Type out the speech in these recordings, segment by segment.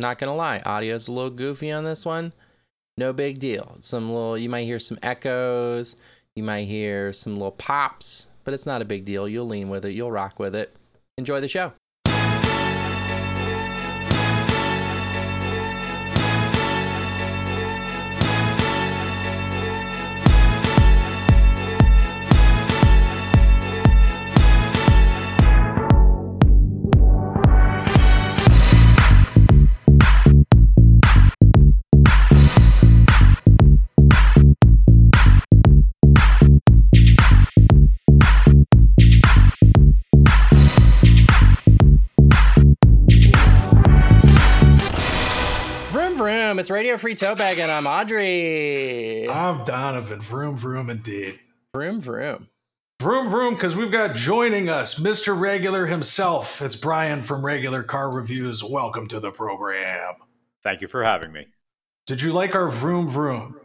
Not gonna lie, audio's a little goofy on this one. No big deal. Some little, you might hear some echoes, you might hear some little pops, but it's not a big deal. You'll lean with it, you'll rock with it. Enjoy the show. It's Radio Free Tote Bag, and I'm Audrey. I'm Donovan. Vroom, vroom, indeed. Vroom vroom. Vroom, vroom, because we've got joining us Mr. Regular himself. It's Brian from Regular Car Reviews. Welcome to the program. Thank you for having me. Did you like our vroom, vroom?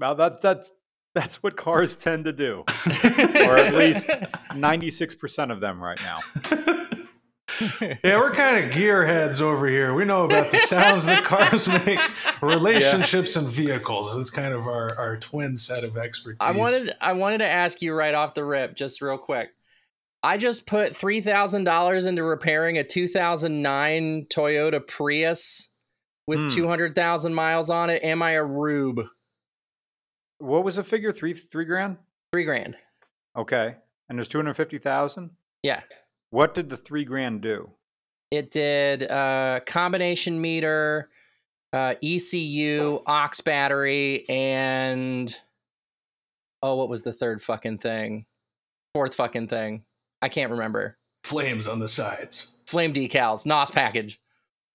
Well, that's that's that's what cars tend to do, or at least ninety six percent of them right now. Yeah, we're kind of gearheads over here. We know about the sounds that cars make, relationships, and vehicles. It's kind of our, our twin set of expertise. I wanted I wanted to ask you right off the rip, just real quick. I just put three thousand dollars into repairing a two thousand nine Toyota Prius with Hmm. two hundred thousand miles on it. Am I a rube? What was the figure? Three three grand. Three grand. Okay, and there's two hundred fifty thousand. Yeah. What did the three grand do? It did uh combination meter, uh ECU, aux battery, and oh, what was the third fucking thing? Fourth fucking thing. I can't remember. flames on the sides. Flame decals, NOS package.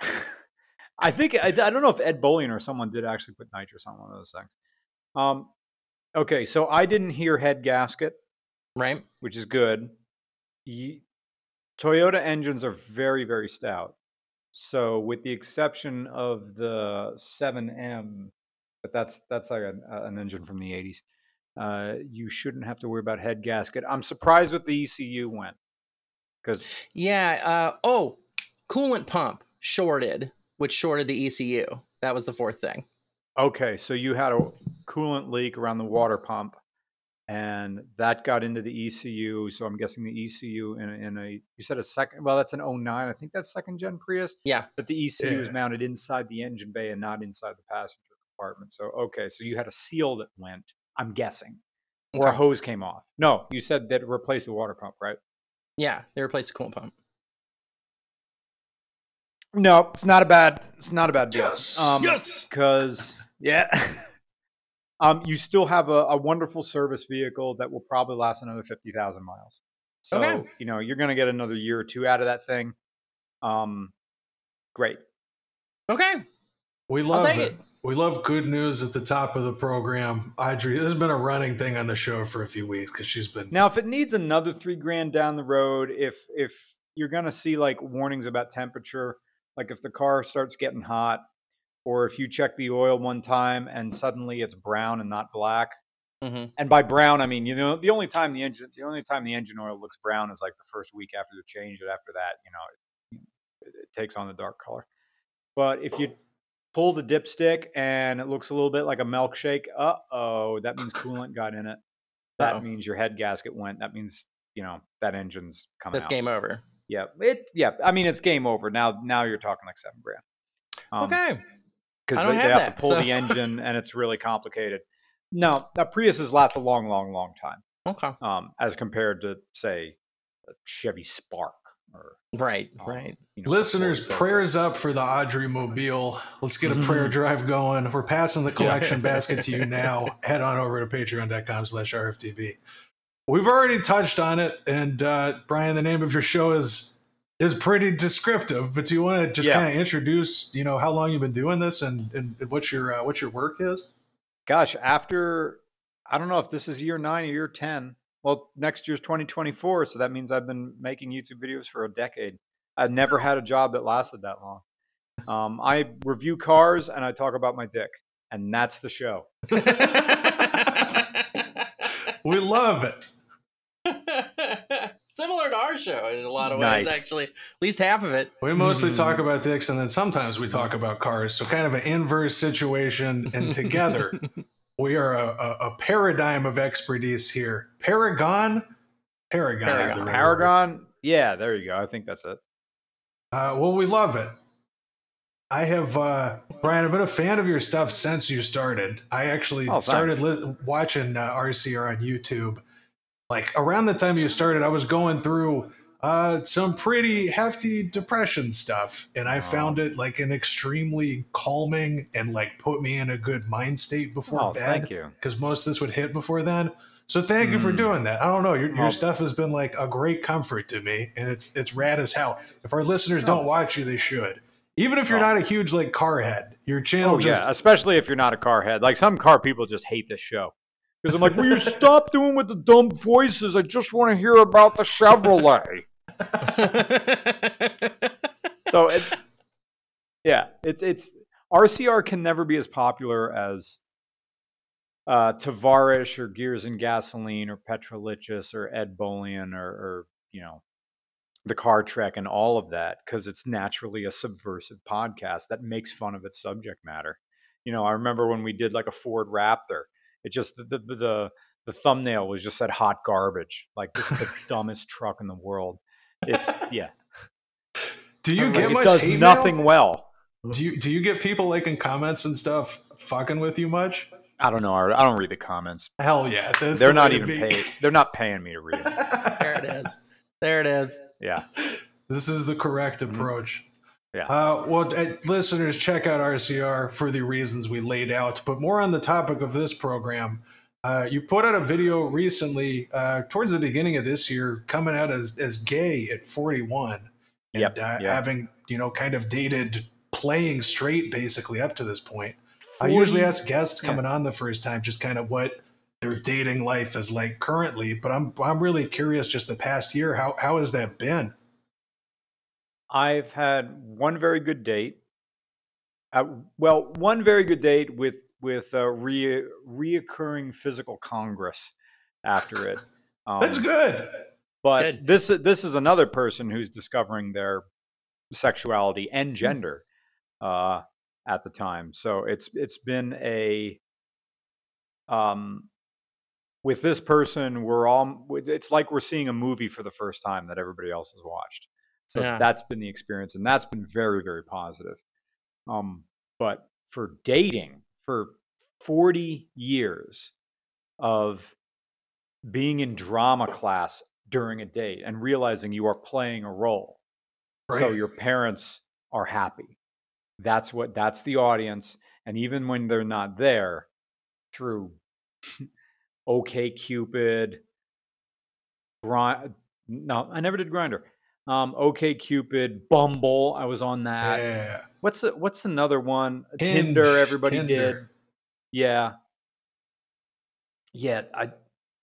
I think I, I don't know if Ed Bolian or someone did actually put nitrous on one of those things. Um, okay, so I didn't hear head gasket. Right? which is good. Ye- Toyota engines are very, very stout. So, with the exception of the 7M, but that's that's like an, an engine from the 80s, uh, you shouldn't have to worry about head gasket. I'm surprised what the ECU went because Yeah. Uh, oh, coolant pump shorted, which shorted the ECU. That was the fourth thing. okay, so you had a coolant leak around the water pump, and that got into the ECU. So I'm guessing the ECU in a, in a you said a second. Well, that's an 09. I think that's second gen Prius. Yeah. But the ECU is mounted inside the engine bay and not inside the passenger compartment. So okay, so you had a seal that went. I'm guessing, or a hose came off. No, you said that replaced the water pump, right? Yeah, they replaced the coolant pump. No, it's not a bad. It's not a bad deal. Yes. Um, yes. because yeah, um, you still have a, a wonderful service vehicle that will probably last another fifty thousand miles. So Okay. you know you're going to get another year or two out of that thing. Um, great. Okay. We love it. it. We love good news at the top of the program. Audrey, this has been a running thing on the show for a few weeks because she's been Now, if it needs another three grand down the road, if if you're going to see like warnings about temperature, like if the car starts getting hot, or if you check the oil one time and suddenly it's brown and not black, Mhm. and by brown I mean you know the only time the engine the only time the engine oil looks brown is like the first week after the change, and after that, you know, it, it takes on the dark color. But if you pull the dipstick and it looks a little bit like a milkshake, uh oh, that means coolant got in it. That Uh-oh. means your head gasket went. That means you know that engine's coming That's out. game over. Yeah, it. Yeah, I mean it's game over now. Now you're talking like seven grand. Um, okay. Because they, don't they have have that, to pull so- the engine and it's really complicated. No, now Priuses last a long, long, long time, Okay. um, as compared to say a Chevy Spark or Right. um, Right. you know, Listeners, prayers up for the Audrey Mobile. Let's get a prayer Mhm. drive going. We're passing the collection basket to you now. Head on over to patreon.com slash RFTB. We've already touched on it, and uh, Brian, the name of your show is is pretty descriptive. But do you want to just Yeah. kind of introduce, you know, how long you've been doing this and, and what your uh, what your work is? Gosh, after I don't know if this is year nine or year ten. Well, next year's 2024, so that means I've been making YouTube videos for a decade. I've never had a job that lasted that long. Um, I review cars and I talk about my dick, and that's the show. We love it. Similar to our show in a lot of Nice. ways, actually. At least half of it. We mostly Mhm. talk about dicks and then sometimes we talk about cars. So kind of an inverse situation. And together we are a, a, a paradigm of expertise here. Paragon? Paragon, is the Paragon. word. Yeah, there you go. I think that's it. Uh, well, we love it. I have, uh, Brian, I've been a fan of your stuff since you started. I actually Oh, started li- watching uh, RCR on YouTube. Like around the time you started, I was going through uh, some pretty hefty depression stuff, and I Oh. found it like an extremely calming and like put me in a good mind state before Oh, bed thank you. because most of this would hit before then. So thank you for Mm. doing that. I don't know, your, your Well- stuff has been like a great comfort to me, and it's it's rad as hell. If our listeners Oh. don't watch you, they should. Even if you're Well- not a huge like car head, your channel Oh just yeah, especially if you're not a car head. Like some car people just hate this show because I'm like, will you stop doing with the dumb voices? I just want to hear about the Chevrolet. so it, yeah, it's it's RCR can never be as popular as uh, Tavarish or Gears and Gasoline or Petrolicious or Ed Bolian or, or you know the Car Trek and all of that because it's naturally a subversive podcast that makes fun of its subject matter. You know, I remember when we did like a Ford Raptor, it just the the the, the thumbnail was just said hot garbage. Like this is the dumbest truck in the world. It's yeah. do you get like, much it does hate nothing mail? well. Do you do you get people like in comments and stuff fucking with you much? I don't know. I I don't read the comments. Hell yeah, that's They're the not even paid. They're not paying me to read them. there it is. There it is. Yeah. This is the correct Mhm. approach. Yeah. Uh, well, uh, listeners, check out RCR for the reasons we laid out. But more on the topic of this program, uh, you put out a video recently, uh, towards the beginning of this year, coming out as as gay at 41, and Yep, uh, yep. having you know kind of dated playing straight basically up to this point. I usually ask guests yeah. coming on the first time just kind of what their dating life is like currently, but I'm I'm really curious just the past year how how has that been? I've had one very good date. Uh, well, one very good date with with a re, reoccurring physical congress after it. Um, That's good. But good. this this is another person who's discovering their sexuality Hmm. and gender uh, at the time. So it's it's been a um with this person we're all it's like we're seeing a movie for the first time that everybody else has watched. So Yeah. that's been the experience and that's been very very positive. Um but for dating for 40 years of being in drama class during a date and realizing you are playing a role. So your parents are happy. That's what that's the audience. And even when they're not there, through OK Cupid, Grind. No, I never did Grindr. Um, OK Cupid, Bumble. I was on that. yeah. What's the, what's another one? Hinge, Tinder. Everybody Tinder. did. Yeah. Yeah, I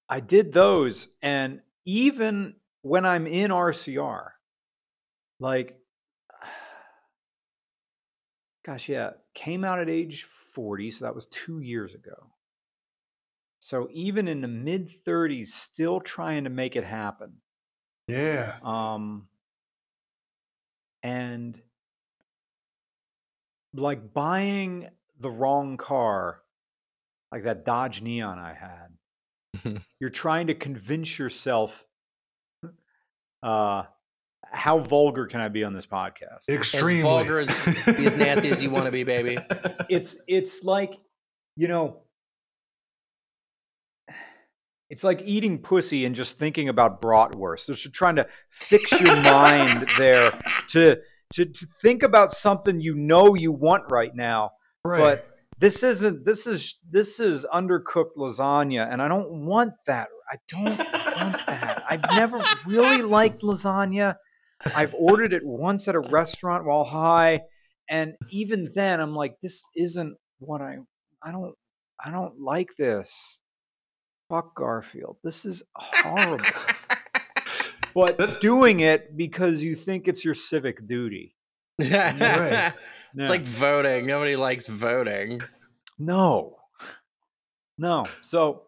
I did those, and even when I'm in RCR, like, gosh, yeah, came out at age 40, so that was two years ago. So even in the mid 30s, still trying to make it happen. Yeah. Um, and like buying the wrong car, like that Dodge Neon I had, you're trying to convince yourself. Uh, how vulgar can I be on this podcast? Extremely. As vulgar as be as nasty as you want to be, baby. it's it's like you know it's like eating pussy and just thinking about bratwurst. You're trying to fix your mind there to, to to think about something you know you want right now Right. but this isn't this is this is undercooked lasagna and i don't want that. I don't want that. I've never really liked lasagna. I've ordered it once at a restaurant while high and even then i'm like this isn't what i i don't i don't like this fuck garfield this is horrible but That's- doing it because you think it's your civic duty Right. It's like voting. Nobody likes voting. No. No. So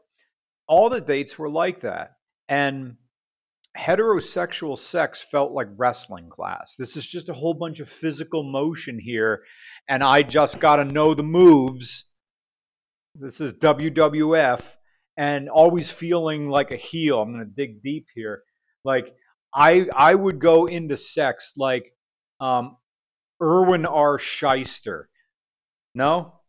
all the dates were like that. And heterosexual sex felt like wrestling class. This is just a whole bunch of physical motion here, and I just got to know the moves. This is WWF, and always feeling like a heel. I'm going to dig deep here. Like I, I would go into sex like um, Irwin R. Schyster. No.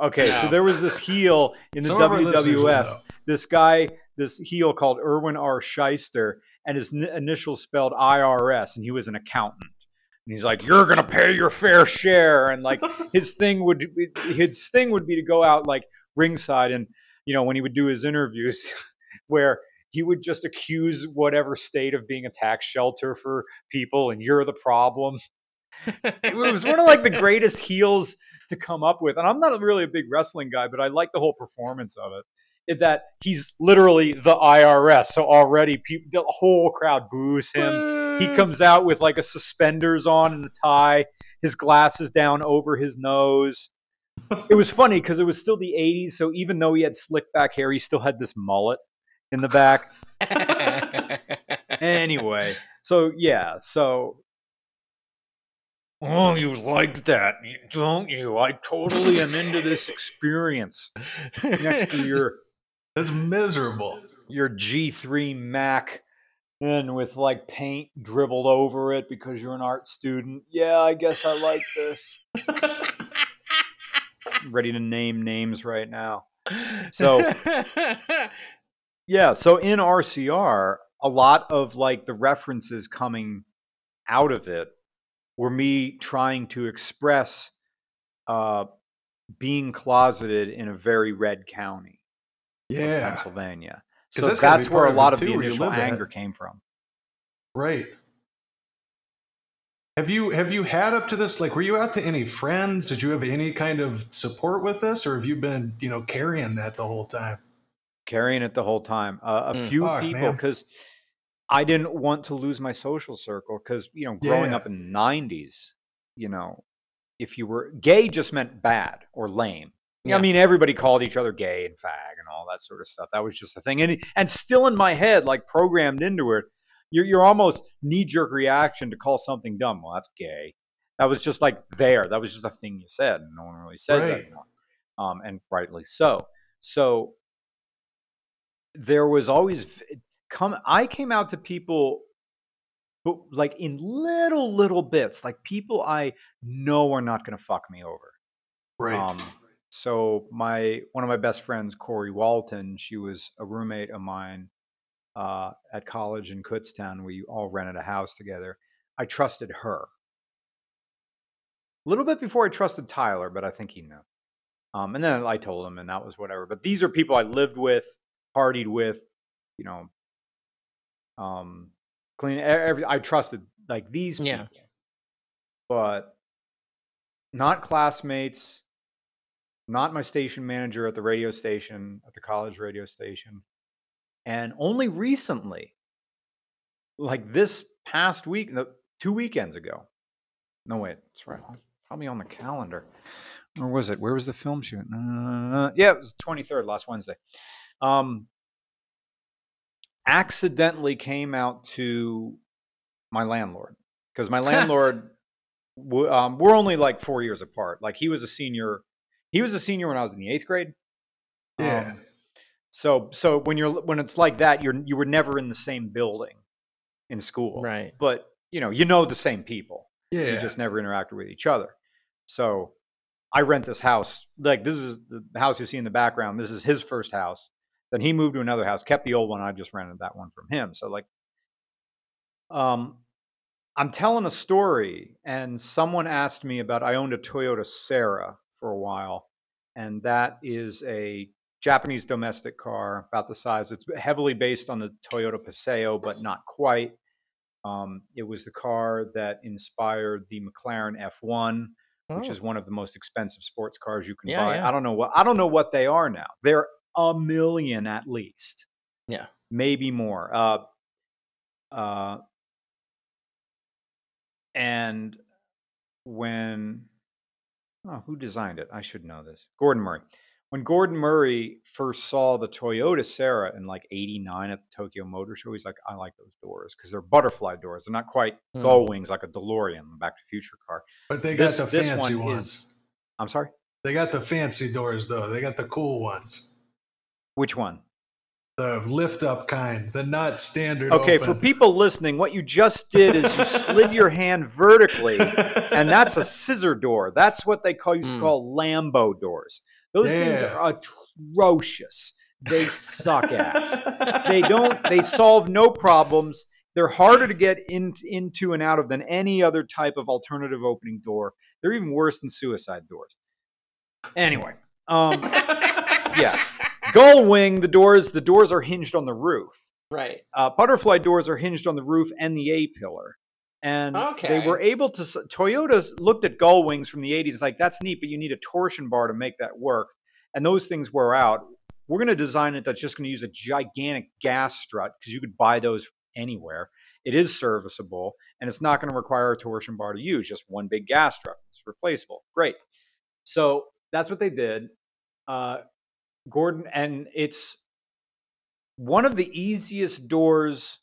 Okay, so there was this heel in the Some of our listeners will WWF. This guy, this heel called Irwin R. Schyster, and his n- initials spelled IRS, and he was an accountant. And he's like, "You're gonna pay your fair share," and like his thing would his thing would be to go out like ringside, and you know when he would do his interviews, where he would just accuse whatever state of being a tax shelter for people, and you're the problem it was one of like the greatest heels to come up with. And I'm not really a big wrestling guy, but I like the whole performance of it. That he's literally the IRS. So already people, the whole crowd boos him. He comes out with like a suspenders on and a tie, his glasses down over his nose. It was funny because it was still the 80s. So even though he had slick back hair, he still had this mullet in the back. anyway, so yeah, so oh, you like that, don't you? I totally am into this experience. Next to your That's miserable. your G3 Mac, and with like paint dribbled over it because you're an art student. Yeah, I guess I like this. Ready to name names right now. So- Yeah, so in RCR, a lot of like the references coming out of it were me trying to express uh, being closeted in a very red county Yeah. Pennsylvania. So that's that's, where a lot of the too, where you initial at. anger came from. Right. Have you have you had up to this like were you out to any friends? Did you have any kind of support with this or have you been, you know, carrying that the whole time? carrying it the whole time. Uh, a Mm. few Fuck, people because I didn't want to lose my social circle because you know growing Yeah. up in the '90s, you know, if you were gay, just meant bad or lame. Yeah. I mean, everybody called each other gay and fag and all that sort of stuff. That was just a thing, and and still in my head, like programmed into it, you're you're almost knee jerk reaction to call something dumb. Well, that's gay. That was just like there. That was just a thing you said, and no one really says that anymore, um, and rightly so. So there was always come. I came out to people, but like in little little bits, like people I know are not going to fuck me over. Right. Um, so my one of my best friends, Corey Walton, she was a roommate of mine uh, at college in Kutztown. We all rented a house together. I trusted her a little bit before I trusted Tyler, but I think he knew. Um, and then I told him, and that was whatever. But these are people I lived with, partied with, you know, um, clean. Every I trusted like these people, Yeah. but not classmates, not my station manager at the radio station, at the college radio station. And only recently, like this past week, no, two weekends ago. No, wait, that's right. Probably on the calendar. Where was it? Where was the film shoot? Uh, yeah, it was 23rd, last Wednesday. Um, accidentally came out to my landlord because my landlord w- um, we're only like four years apart like he was a senior he was a senior when i was in the eighth grade Yeah. Um, so so when you're when it's like that you're you were never in the same building in school Right. but you know you know the same people yeah. you just never interacted with each other. So I rent this house. Like this is the house you see in the background. This is his first house. Then he moved to another house, kept the old one. I just rented that one from him. So like, um, I'm telling a story, and someone asked me about. I owned a Toyota Sera for a while, and that is a Japanese domestic car about the size. It's heavily based on the Toyota Paseo, but not quite. Um, it was the car that inspired the McLaren F1, which Oh. is one of the most expensive sports cars you can Yeah, buy. yeah. I don't know what I don't know what they are now. They're a million at least. Yeah. maybe more. Uh, uh, and when oh, who designed it? I should know this. Gordon Murray. When Gordon Murray first saw the Toyota Sera in like '89 at the Tokyo Motor Show, he's like, "I like those doors because they're butterfly doors. They're not quite Hmm. gull wings like a DeLorean, Back to Future car." But they got This- the this fancy one ones. is- I'm sorry, They got the fancy doors though. They got the cool ones. which one? The lift up kind, the not standard. Okay, for people listening, what you just did is you slid your hand vertically, and that's a scissor door. That's what they call used to Mm. call Lambo doors. Those things are atrocious. They suck ass. They don't. They solve no problems. They're harder to get in, into and out of than any other type of alternative opening door. They're even worse than suicide doors. Anyway, um, yeah, gull wing. The doors. The doors are hinged on the roof Right. uh, butterfly doors are hinged on the roof and the A pillar. And they were able to. Toyota's looked at gull wings from the 80s, like, that's neat, but you need a torsion bar to make that work. And those things wear out. We're going to design it that's just going to use a gigantic gas strut because you could buy those anywhere. It is serviceable and it's not going to require a torsion bar to use, just one big gas strut. It's replaceable. Great. So that's what they did. Uh, Gordon, and it's one of the easiest doors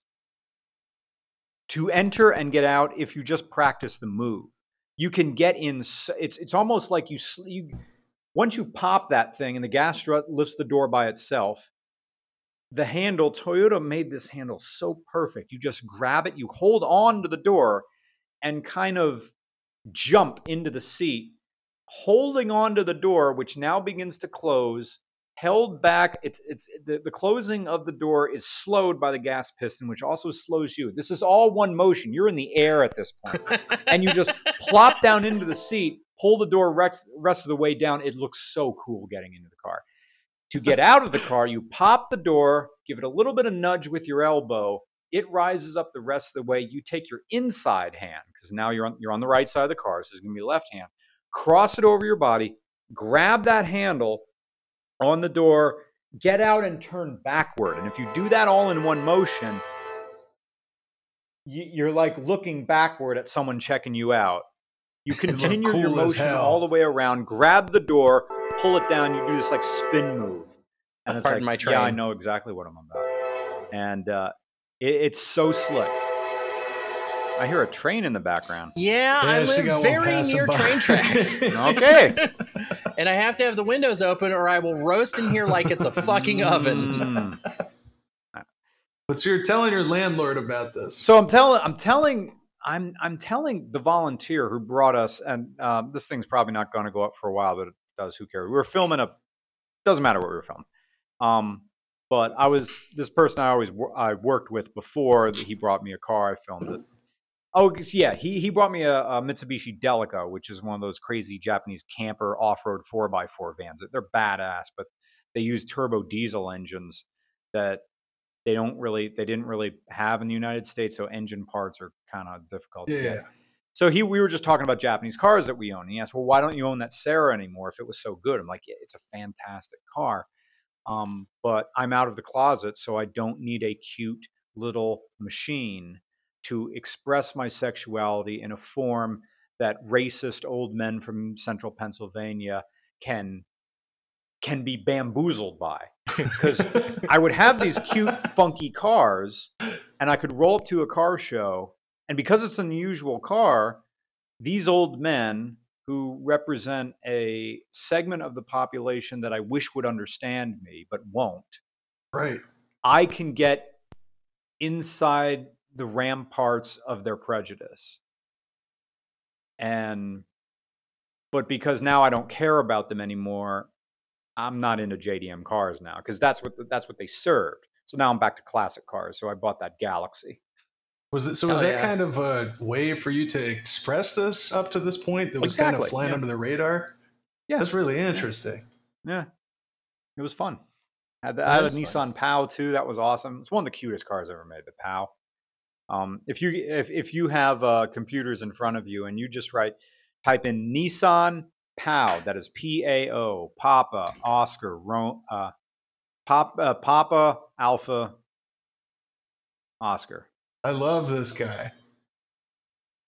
to enter and get out if you just practice the move. You can get in. It's it's almost like you, you once you pop that thing and the gas strut lifts the door by itself. The handle, Toyota made this handle so perfect. You just grab it, you hold on to the door, and kind of jump into the seat, holding on to the door, which now begins to close held back. It's it's the, the closing of the door is slowed by the gas piston, which also slows you. This is all one motion. You're in the air at this point, and you just plop down into the seat, pull the door rest, rest of the way down. It looks so cool getting into the car. To get out of the car, you pop the door, give it a little bit of nudge with your elbow. It rises up the rest of the way. You take your inside hand because now you're on you're on the right side of the car, so it's going to be left hand. Cross it over your body, grab that handle on the door, get out and turn backward. And if you do that all in one motion, you- you're like looking backward at someone checking you out. You continue your cool as motion all the way around, grab the door, pull it down. You do this like spin move, and it's Pardon like, yeah, I know exactly what I'm about, and uh, it, it's so slick. I hear a train in the background. Yeah, I Yeah, she got live very near train tracks. Okay. and I have to have the windows open or I will roast in here like it's a fucking oven. Mm. But so you're telling your landlord about this. So I'm telling, I'm telling, I'm I'm telling the volunteer who brought us, and um, this thing's probably not going to go up for a while, but it does. Who cares? We were filming a. Doesn't matter what we were filming. Um, but I was this person I always I worked with before. That he brought me a car. I filmed it. Oh yeah, he he brought me a, a Mitsubishi Delica, which is one of those crazy Japanese camper off-road four x four vans. They're badass, but they use turbo diesel engines that they don't really they didn't really have in the United States, so engine parts are kind of difficult Yeah. So he we were just talking about Japanese cars that we own. And he asked, "Well, why don't you own that Sera anymore if it was so good?" I'm like, yeah, "It's a fantastic car, um, but I'm out of the closet, so I don't need a cute little machine to express my sexuality in a form that racist old men from central Pennsylvania can can be bamboozled by." Because I would have these cute, funky cars, and I could roll up to a car show. And because it's an unusual car, these old men who represent a segment of the population that I wish would understand me but won't, Right. I can get inside the ramparts of their prejudice. And but because now I don't care about them anymore, I'm not into JDM cars now because that's what that's what they served. So now I'm back to classic cars. So I bought that Galaxy. Was it so? Was Oh, that yeah. kind of a way for you to express this up to this point? That was kind of flying yeah. under the radar. Yeah. that's really interesting. Yeah, it was fun. Had the, I had a is Nissan Pao too. That was awesome. It's one of the cutest cars I ever made. The Pao. Um, if you if if you have uh, computers in front of you and you just write type in Nissan Pao, that is P A O Papa Oscar Ro, uh, Pop uh, Papa Alpha Oscar. I love this guy.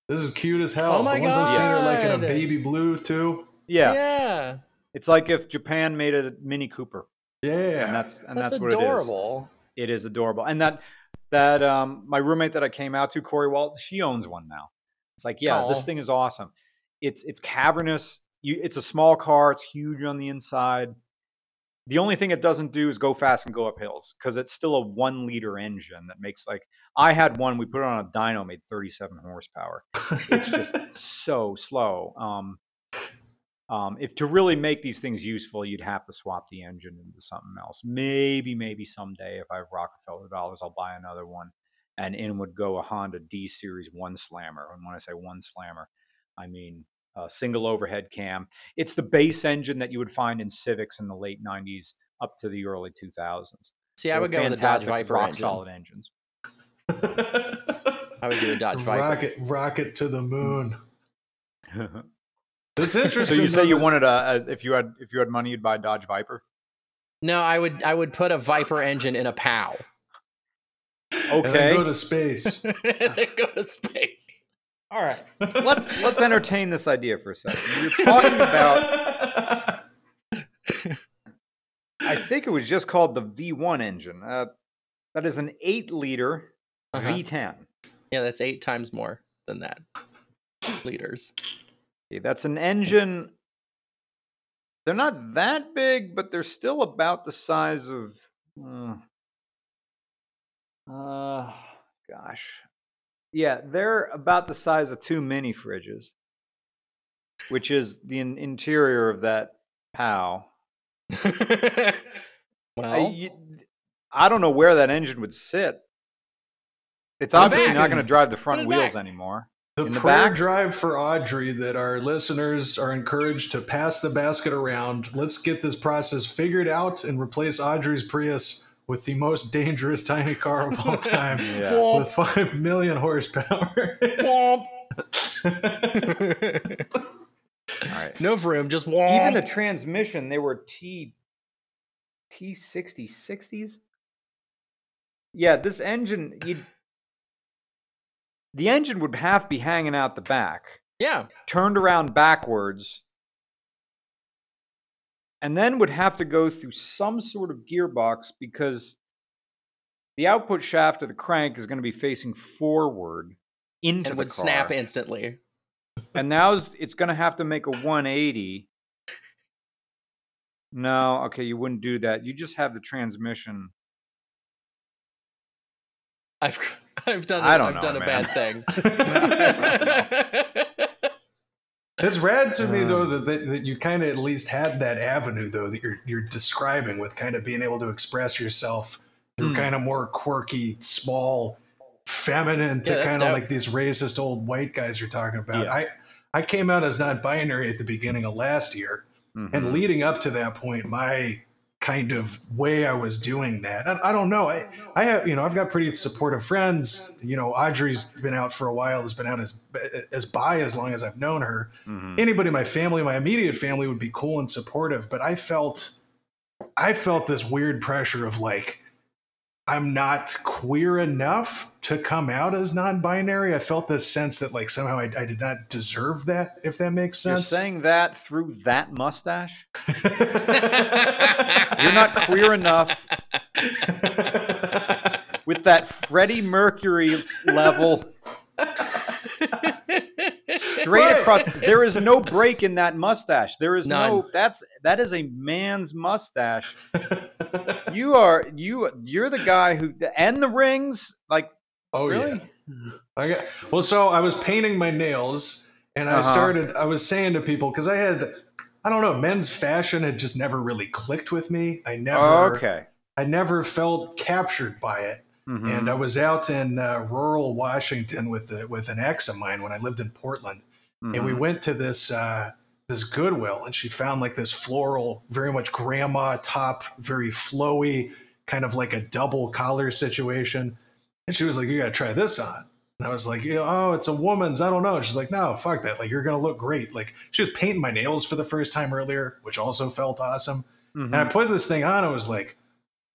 This is cute as hell. Oh my the ones I've seen are like in a baby blue too. Yeah, Yeah. It's like if Japan made a Mini Cooper, Yeah. and that's and That's, that's, what it is. It is adorable, and that that um my roommate that I came out to, Corey Walt, she owns one now. It's like, yeah, Aw. this thing is awesome. It's it's cavernous. You, it's a small car. It's huge on the inside. The only thing it doesn't do is go fast and go up hills because it's still a one liter engine that makes like I had one. We put it on a dyno, made thirty seven horsepower. It's just so slow. Um, um, if to really make these things useful, you'd have to swap the engine into something else. Maybe, maybe someday, if I have Rockefeller dollars, I'll buy another one, and in would go a Honda D Series One Slammer. And when I say One Slammer, I mean a single overhead cam. It's the base engine that you would find in Civics in the late '90s up to the early 2000s. See, I They would were go with a Dodge fantastic, Viper rock engine. solid engines. I would do a Dodge Viper. rocket, rocket to the moon. so That's interesting. you say you wanted a, a if you had if you had money, you'd buy a Dodge Viper. No, I would I would put a Viper engine in a Pao. and then Okay. go to space. and then go to space. All right. let's let's entertain this idea for a second. You're talking about. I think it was just called the V1 engine. Uh, that is an eight-liter Uh-huh. V10. Yeah, that's eight times more than that. Liters. Okay, That's an engine. They're not that big, but they're still about the size of. Uh, uh, gosh, yeah, they're about the size of two mini fridges, which is the in- interior of that Pao. I, you- I don't know where that engine would sit. It's obviously not going to drive the front wheels back. anymore. The in the prayer back? drive for Audrey that our listeners are encouraged to pass the basket around. Let's get this process figured out and replace Audrey's Prius with the most dangerous tiny car of all time Yeah. with 5 million horsepower. Womp. All right. no vroom, just Even the transmission, they were T T sixty sixties. Yeah, this engine, you the engine would have to be hanging out the back, yeah. turned around backwards, and then would have to go through some sort of gearbox because the output shaft of the crank is going to be facing forward into And the would snap instantly. And now it's- it's going to have to make a 180. No, okay, you wouldn't do that. You just have the transmission. I've I've done I I don't I've know, done a man. bad thing. It's rad to me though Um, that, that, that you kind of at least had that avenue though that you're you're describing with kind of being able to express yourself through Hmm. kind of more quirky, small, feminine to Yeah, kind of like these racist old white guys you're talking about. Yeah. I I came out as non-binary at the beginning of last year, and Mhm. leading up to that point, my kind of way I was doing that. I, I don't know. I, I have, you know, I've got pretty supportive friends. You know, Audrey's been out for a while, has been out as as by as long as I've known her. Mhm. Anybody in my family, my immediate family would be cool and supportive, but I felt I felt this weird pressure of like I'm not queer enough to come out as non-binary. I felt this sense that like somehow I, I did not deserve that, if that makes You're sense. saying that through that mustache? You're not queer enough with that Freddie Mercury level straight Right. across. There is no break in that mustache. There is no. That's that is a man's mustache. You are you. You're the guy who and the rings. Like oh really? yeah. I got, well, so I was painting my nails, and I Uh-huh. started. I was saying to people because I had, I don't know, men's fashion had just never really clicked with me. I never, Oh, okay. I never felt captured by it. Mhm. And I was out in uh, rural Washington with the, with an ex of mine when I lived in Portland, and we Mhm. went to this uh, this Goodwill, and she found like this floral, very much grandma top, very flowy, kind of like a double collar situation. And she was like, "You got to try this on." And I was like, "Oh, it's a woman's. I don't know." She's like, "No, fuck that. Like, you're gonna look great." Like, she was painting my nails for the first time earlier, which also felt awesome. Mhm. And I put this thing on. I was like,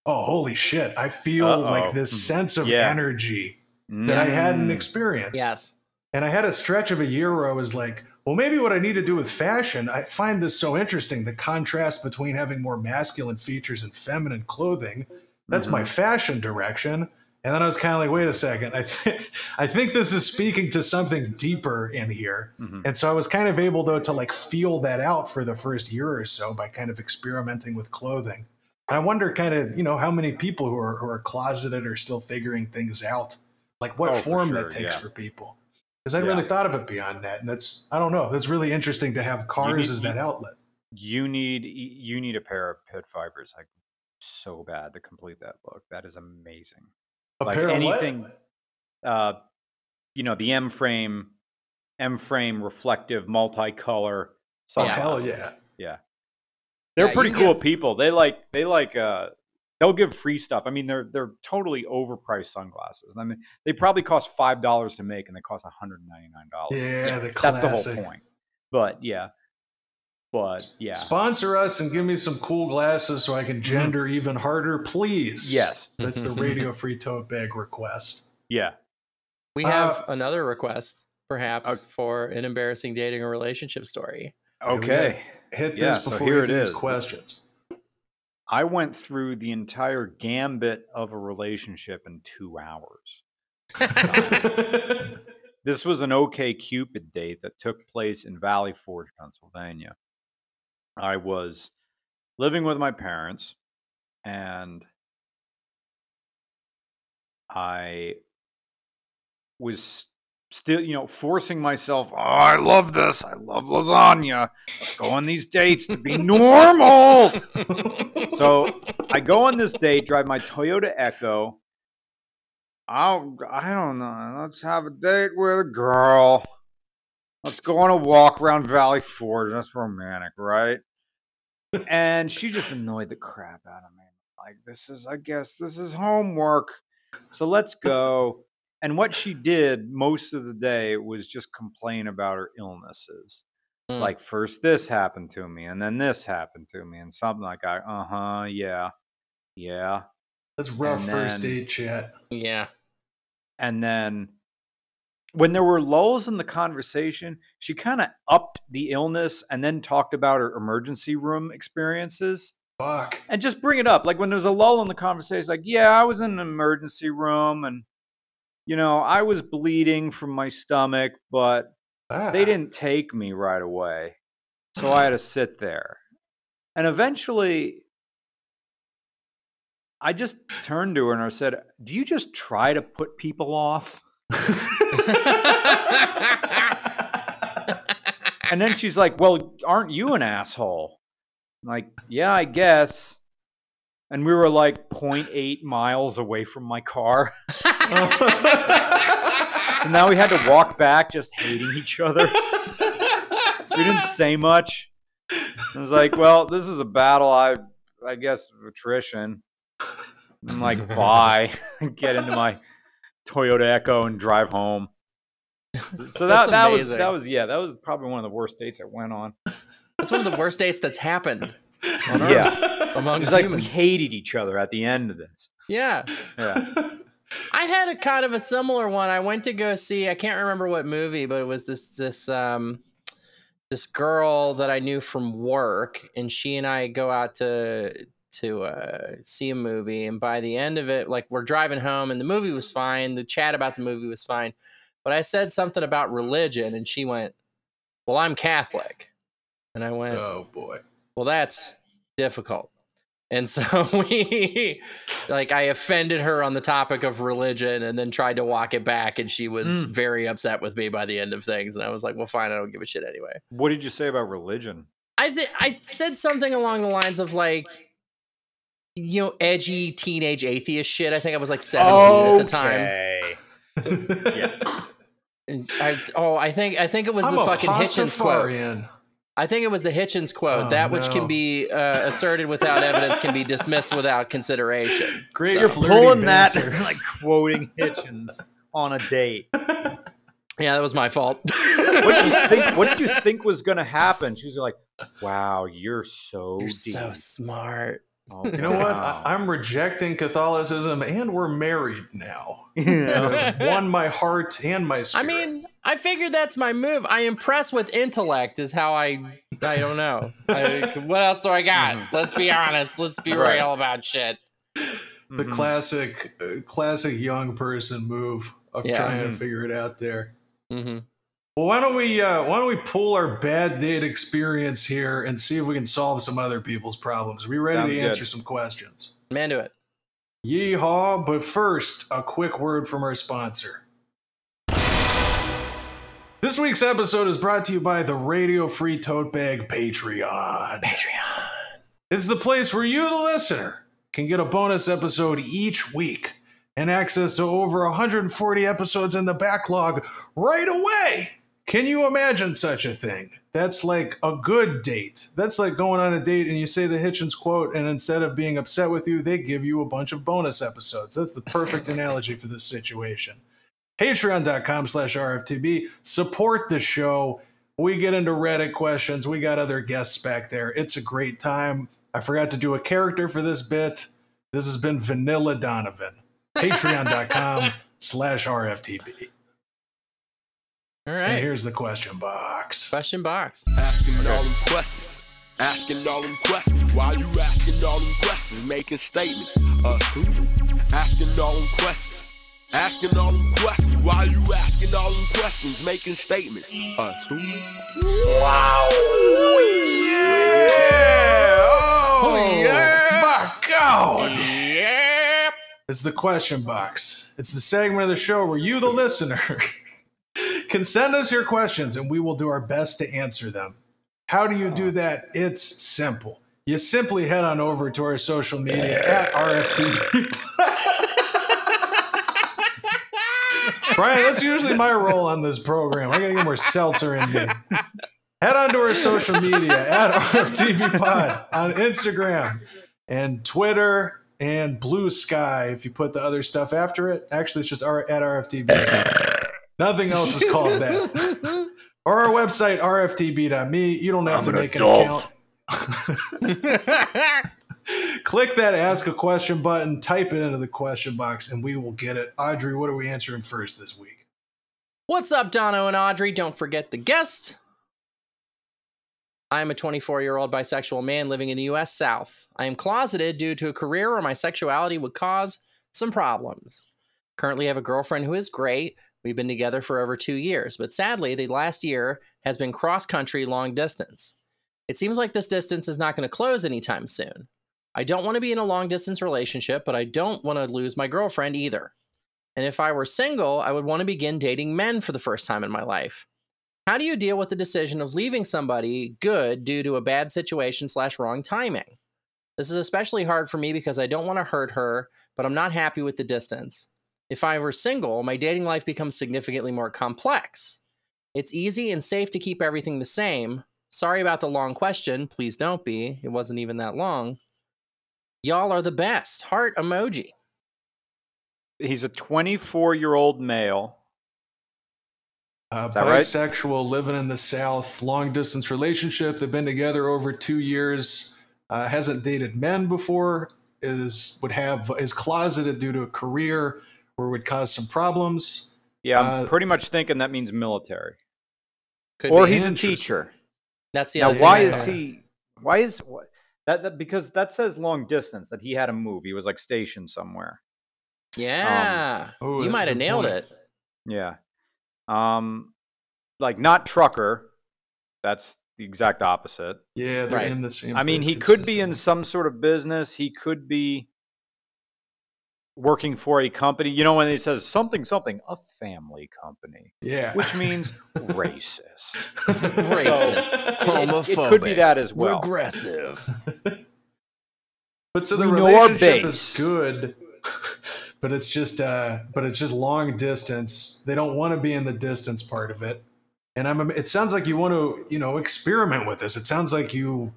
"Oh, holy shit! I feel Uh-oh. like this sense of Yeah. energy that I hadn't experienced." yes. And I had a stretch of a year where I was like, well, maybe what I need to do with fashion, I find this so interesting the contrast between having more masculine features and feminine clothing. That's my fashion direction. And then I was kind of like, wait a second. I, th- I think this is speaking to something deeper in here. Mhm. And so I was kind of able, though, to like feel that out for the first year or so by kind of experimenting with clothing. And I wonder, kind of, you know, how many people who are, who are closeted are still figuring things out, like what Oh, for form sure, that takes yeah. for people. Because I Yeah. really thought of it beyond that, and that's I don't know. That's really interesting to have cars need- as that outlet. You need you need a pair of Pit Vipers like so bad to complete that look. That is amazing. A like pair of what? anything uh you know the m frame m frame reflective multicolor Oh hell yeah! yeah they're Yeah, pretty cool get- people they like they like uh they'll give free stuff i mean they're they're totally overpriced sunglasses i mean they probably cost five dollars to make and they cost 199 dollars Yeah, the that's the whole point but yeah but yeah Sponsor us and give me some cool glasses so I can gender even harder, please. yes That's the Radio Free Tote Bag request. yeah We Uh, have another request, perhaps, Okay. for an embarrassing dating or relationship story. okay Hit Yeah, this so before here we it get these is. questions. I went through the entire gambit of a relationship in two hours. Um, this was an OK Cupid date that took place in Valley Forge, Pennsylvania. I was living with my parents and I was still, you know, forcing myself. Oh, I love this. I love lasagna. Let's go on these dates to be normal. So I go on this date, drive my Toyota Echo. I'll, I don't know. Let's have a date with a girl. Let's go on a walk around Valley Forge. That's romantic, right? and she just annoyed the crap out of me. Like, this is, I guess, this is homework. So let's go. And what she did most of the day was just complain about her illnesses. Hmm. Like, first this happened to me, and then this happened to me, and something like, I, uh huh, yeah, yeah. That's rough And first then- date chat. yeah. And then when there were lulls in the conversation, she kind of upped the illness and then talked about her emergency room experiences Fuck. and just bring it up. Like when there's a lull in the conversation, like, yeah, I was in an emergency room and, you know, I was bleeding from my stomach, but Ah. they didn't take me right away. So I had to sit there. And eventually, I just turned to her and I said, Do you just try to put people off? And then she's like, Well, aren't you an asshole? I'm like, yeah, I guess. And we were like 0.8 miles away from my car. So now we had to walk back just hating each other. We didn't say much. I was like, well, this is a battle, I I guess, of attrition. I'm like, bye. Get into my Toyota Echo and drive home. So that that was that was yeah, that was probably one of the worst dates I went on. That's one of the worst dates that's happened on Earth Yeah. Among It's like we hated each other at the end of this. yeah. Yeah. I had a kind of a similar one. I went to go see. I can't remember what movie, but it was this this um this girl that I knew from work, and she and I go out to to uh, see a movie. And by the end of it, like we're driving home, and the movie was fine. The chat about the movie was fine, but I said something about religion, and she went, "Well, I'm Catholic," and I went, oh boy. well that's difficult and so we like i offended her on the topic of religion and then tried to walk it back and she was Mm. very upset with me by the end of things and i was like well fine i don't give a shit anyway What did you say about religion? i th- i said something along the lines of like you know edgy teenage atheist shit i think i was like 17 at the time Yeah. I, oh i think i think it was I'm the a fucking hitchens quote Pastafarian. I think it was the Hitchens quote. Oh, that which no. can be uh, asserted without evidence can be dismissed without consideration. Great So- You're pulling that like quoting Hitchens on a date. Yeah, that was my fault. What did you think? What did you think was going to happen? She was like, "Wow, you're so You're deep." so smart. Oh, You know what? wow. I, I'm rejecting Catholicism, and we're married now. Yeah. I've won my heart and my Spirit. I mean, I figured that's my move. I impress with intellect is how I I don't know. I, what else do I got? Mhm. Let's be honest. Let's be Right. real about shit. The Mhm. classic, uh, classic young person move of Yeah. trying to Mhm. figure it out there. Well, why don't we uh, why don't we pull our bad date experience here and see if we can solve some other people's problems? Are we ready Sounds to good. answer some questions? I'm into it. Yeehaw! But first, a quick word from our sponsor. This week's episode is brought to you by the Radio Free Tote Bag Patreon. Patreon. It's the place where you, the listener, can get a bonus episode each week and access to over 140 episodes in the backlog right away. Can you imagine such a thing? That's like a good date. That's like going on a date and you say the Hitchens quote, and instead of being upset with you, they give you a bunch of bonus episodes. That's the perfect analogy for this situation. Patreon.com slash RFTB. Support the show. We get into Reddit questions. We got other guests back there. It's a great time. I forgot to do a character for this bit. This has been Vanilla Donovan. Patreon.com slash RFTB. All And here's the question box. Question box. Asking all them questions. Asking all them questions. Why you asking all them questions? Making statements. Uh, who? Asking all them questions. Asking all them questions. Why you asking all them questions? Making statements. Uh, who? Wow. Yeah. Oh, yeah. My God. Yeah. It's the question box. It's the segment of the show where you, the listener, can send us your questions and we will do our best to answer them. How do you do that? It's simple. You simply head on over to our social media at RFTB. Brian, that's usually my role on this program. I gotta get more seltzer in me. Head on to our social media at RFTB Pod on Instagram and Twitter and Blue Sky. If you put the other stuff after it, actually, it's just R- at RFTB. Nothing else is called that. Or our website, rftb.me. You don't have to make an account. Click that ask a question button, type it into the question box, and we will get it. Audrey, what are we answering first this week? What's up, Dono and Audrey? Don't forget the guest. I am a 24 year old bisexual man living in the US South. I am closeted due to a career where my sexuality would cause some problems. Currently, I have a girlfriend who is great. We've been together for over two years, but sadly, the last year has been cross country long distance. It seems like this distance is not going to close anytime soon. I don't want to be in a long distance relationship, but I don't want to lose my girlfriend either. And if I were single, I would want to begin dating men for the first time in my life. How do you deal with the decision of leaving somebody good due to a bad situation slash wrong timing? This is especially hard for me because I don't want to hurt her, but I'm not happy with the distance. If I were single, my dating life becomes significantly more complex. It's easy and safe to keep everything the same. Sorry about the long question. Please don't be. It wasn't even that long. Y'all are the best. Heart emoji. He's a 24 year old male. Uh, that right? bisexual, living in the South, long distance relationship. They've been together over two years. Uh, hasn't dated men before. Is would have is closeted due to a career where it would cause some problems. Yeah, I'm Uh, pretty much thinking that means military. Could or be. he's a teacher. That's the now, other why thing is thought. he? Why is what? That, that because that says long distance that he had to move. He was like stationed somewhere. Yeah, Oh, you might have nailed point. it. Yeah. Um, like not trucker. That's the exact opposite. Yeah, they're Right. in the same. I mean, he could be in some sort of business. He could be working for a company. You know, when he says something, something, a family company, Yeah, which means racist. Racist, It- It, could be that as well. regressive. But so the We relationship is good, but it's just uh but it's just long distance. They don't want to be in the distance part of it. And I'm it sounds like you want to, you know, experiment with this. It sounds like you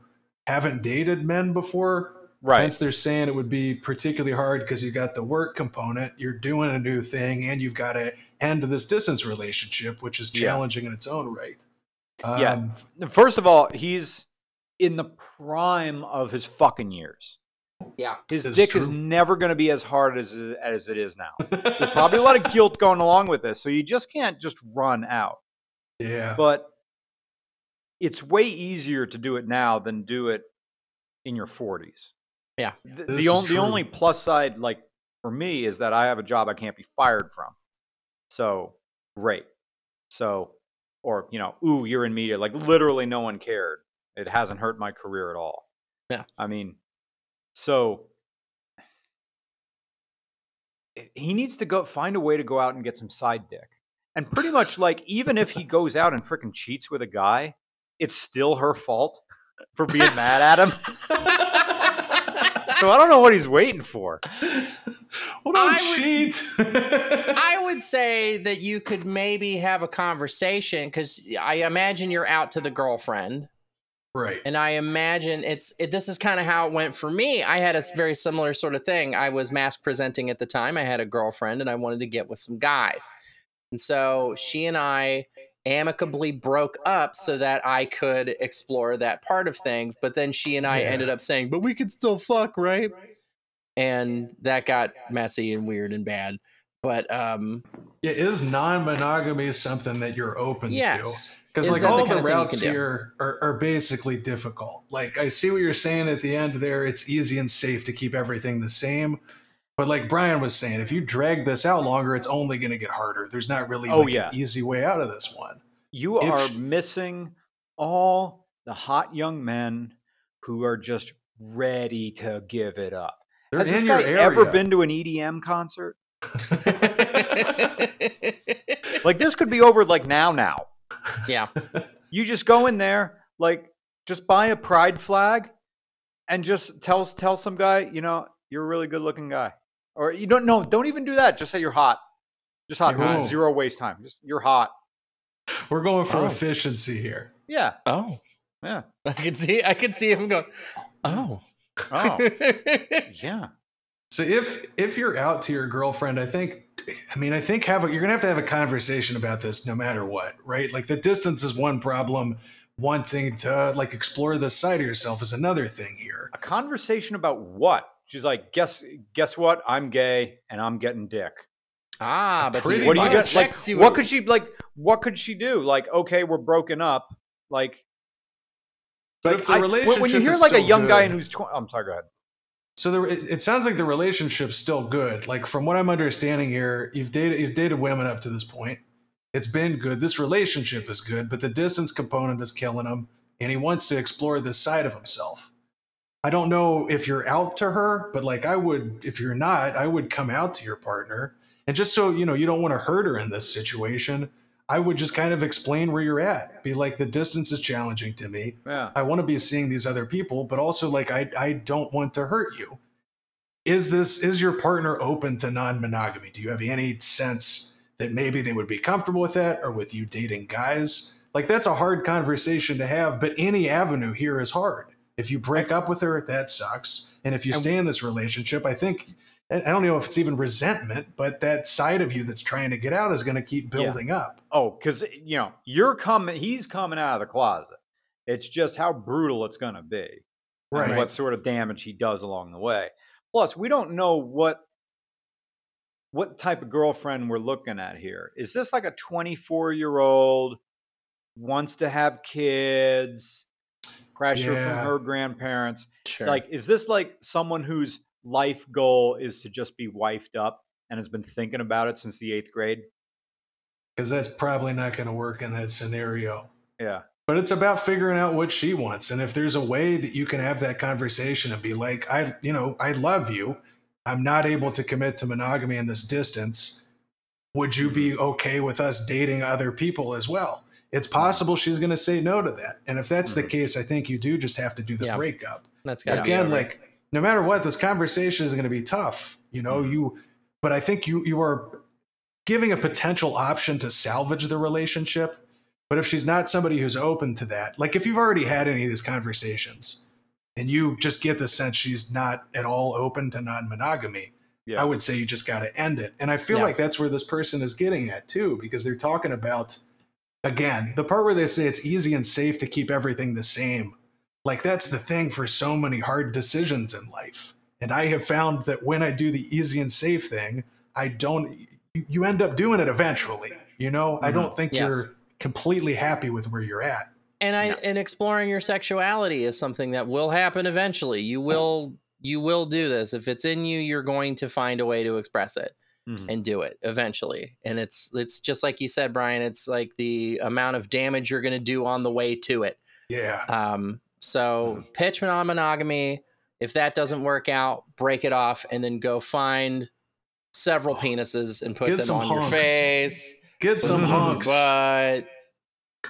haven't dated men before. Right. Hence they're saying it would be particularly hard because you got the work component, you're doing a new thing, and you've got to end this distance relationship, which is Yeah. challenging in its own right. Yeah. Um, First of all, he's in the prime of his fucking years. Yeah. His It's dick is never going to be as hard as as it is now. There's probably a lot of guilt going along with this, so you just can't just run out. yeah. But it's way easier to do it now than do it in your 40s. Yeah. The, This the, on, the only plus side, like for me, is that I have a job I can't be fired from. So great. So, or you know, ooh, you're in media. Like literally, no one cared. It hasn't hurt my career at all. Yeah. I mean, so he needs to go find a way to go out and get some side dick. And pretty much like even if he goes out and freaking cheats with a guy, it's still her fault for being mad at him. So I don't know what he's waiting for. well, don't I would- cheat. I would say that you could maybe have a conversation because I imagine you're out to the girlfriend, right. and I imagine it's it, this is kind of how it went for me. I had a very similar sort of thing. I was mask presenting at the time. I had a girlfriend, and I wanted to get with some guys, and so she and I amicably broke up so that I could explore that part of things. But then she and I Yeah. ended up saying, "But we could still fuck, right?" And that got messy and weird and bad. But um, Yeah, is non-monogamy something that you're open to? Because like the all the of routes here are, are basically difficult. Like I see what you're saying at the end there. It's easy and safe to keep everything the same. But like Brian was saying, if you drag this out longer, it's only going to get harder. There's not really Oh, like yeah. an easy way out of this one. You If are sh- missing all the hot young men who are just ready to give it up. They're Has this guy your ever been to an EDM concert? Like this could be over like now now. yeah. You just go in there, like just buy a pride flag and just tell tell some guy, you know, you're a really good looking guy. Or you don't know, don't even do that. Just say you're hot. Just hot. You're There's hot. Zero waste time. Just you're hot. We're going for Oh. efficiency here. Yeah. Oh, Yeah. I can see. I can see him going. Oh. Oh. yeah. So if if you're out to your girlfriend, I think I mean I think have a, you're gonna have to have a conversation about this no matter what, right? Like the distance is one problem. Wanting to like explore this side of yourself is another thing here. A conversation about what? She's like, guess guess what? I'm gay and I'm getting dick. ah, but Pretty What do you much. get? Like, you what out. could she like? What could she do? Like, okay, we're broken up. Like, But like, if the I- when- when you hear like a still young guy and who's, tw- I'm sorry, go ahead. So the, it, it sounds like the relationship's still good. Like from what I'm understanding here, you've dated you've dated women up to this point. It's been good. This relationship is good, but the distance component is killing him, and he wants to explore this side of himself. I don't know if you're out to her, but like I would, if you're not, I would come out to your partner, and just so you know, you don't want to hurt her in this situation. I would just kind of explain where you're at. Be like, the distance is challenging to me. Yeah. I want to be seeing these other people, but also like I I don't want to hurt you. Is this is your partner open to non-monogamy? Do you have any sense that maybe they would be comfortable with that or with you dating guys? Like that's a hard conversation to have, but any avenue here is hard. If you break up with her, that sucks. And if you And- stay in this relationship, I think I don't know if it's even resentment, but that side of you that's trying to get out is going to keep Yeah. building up. Oh, because you know you're coming. He's coming out of the closet. It's just how brutal it's going to be, Right. what sort of damage he does along the way. Plus, we don't know what what type of girlfriend we're looking at here. Is this like a 24 year old wants to have kids, pressure Yeah. from her grandparents? Sure. Like, is this like someone whose life goal is to just be wifed up and has been thinking about it since the eighth grade? Because that's probably not going to work in that scenario. Yeah. But it's about figuring out what she wants. And if there's a way that you can have that conversation and be like, I, you know, I love you. I'm not able to commit to monogamy in this distance. Would you be okay with us dating other people as well? It's possible she's going to say no to that. And if that's the Mhm. case, I think you do just have to do the Yeah. breakup. That's got to Again, over. like no matter what, this conversation is going to be tough. You know, Mhm. you, but I think you you are giving a potential option to salvage the relationship. But if she's not somebody who's open to that, like if you've already had any of these conversations and you just get the sense she's not at all open to non monogamy, Yeah. I would say you just got to end it. And I feel Yeah. like that's where this person is getting at too, because they're talking about, again, the part where they say it's easy and safe to keep everything the same. Like that's the thing for so many hard decisions in life. And I have found that when I do the easy and safe thing, I don't. You, you end up doing it eventually. You know, I Mhm. don't think Yes. you're completely happy with where you're at. and I No. and exploring your sexuality is something that will happen eventually. You will you will do this if it's in you. You're going to find a way to express it Mhm. and do it eventually. And it's it's just like you said, Brian. It's like the amount of damage you're going to do on the way to it. Yeah. Um, so pitch on monogamy. If that doesn't work out, break it off and then go find several penises and put Get them some on your face. Get some hunks. But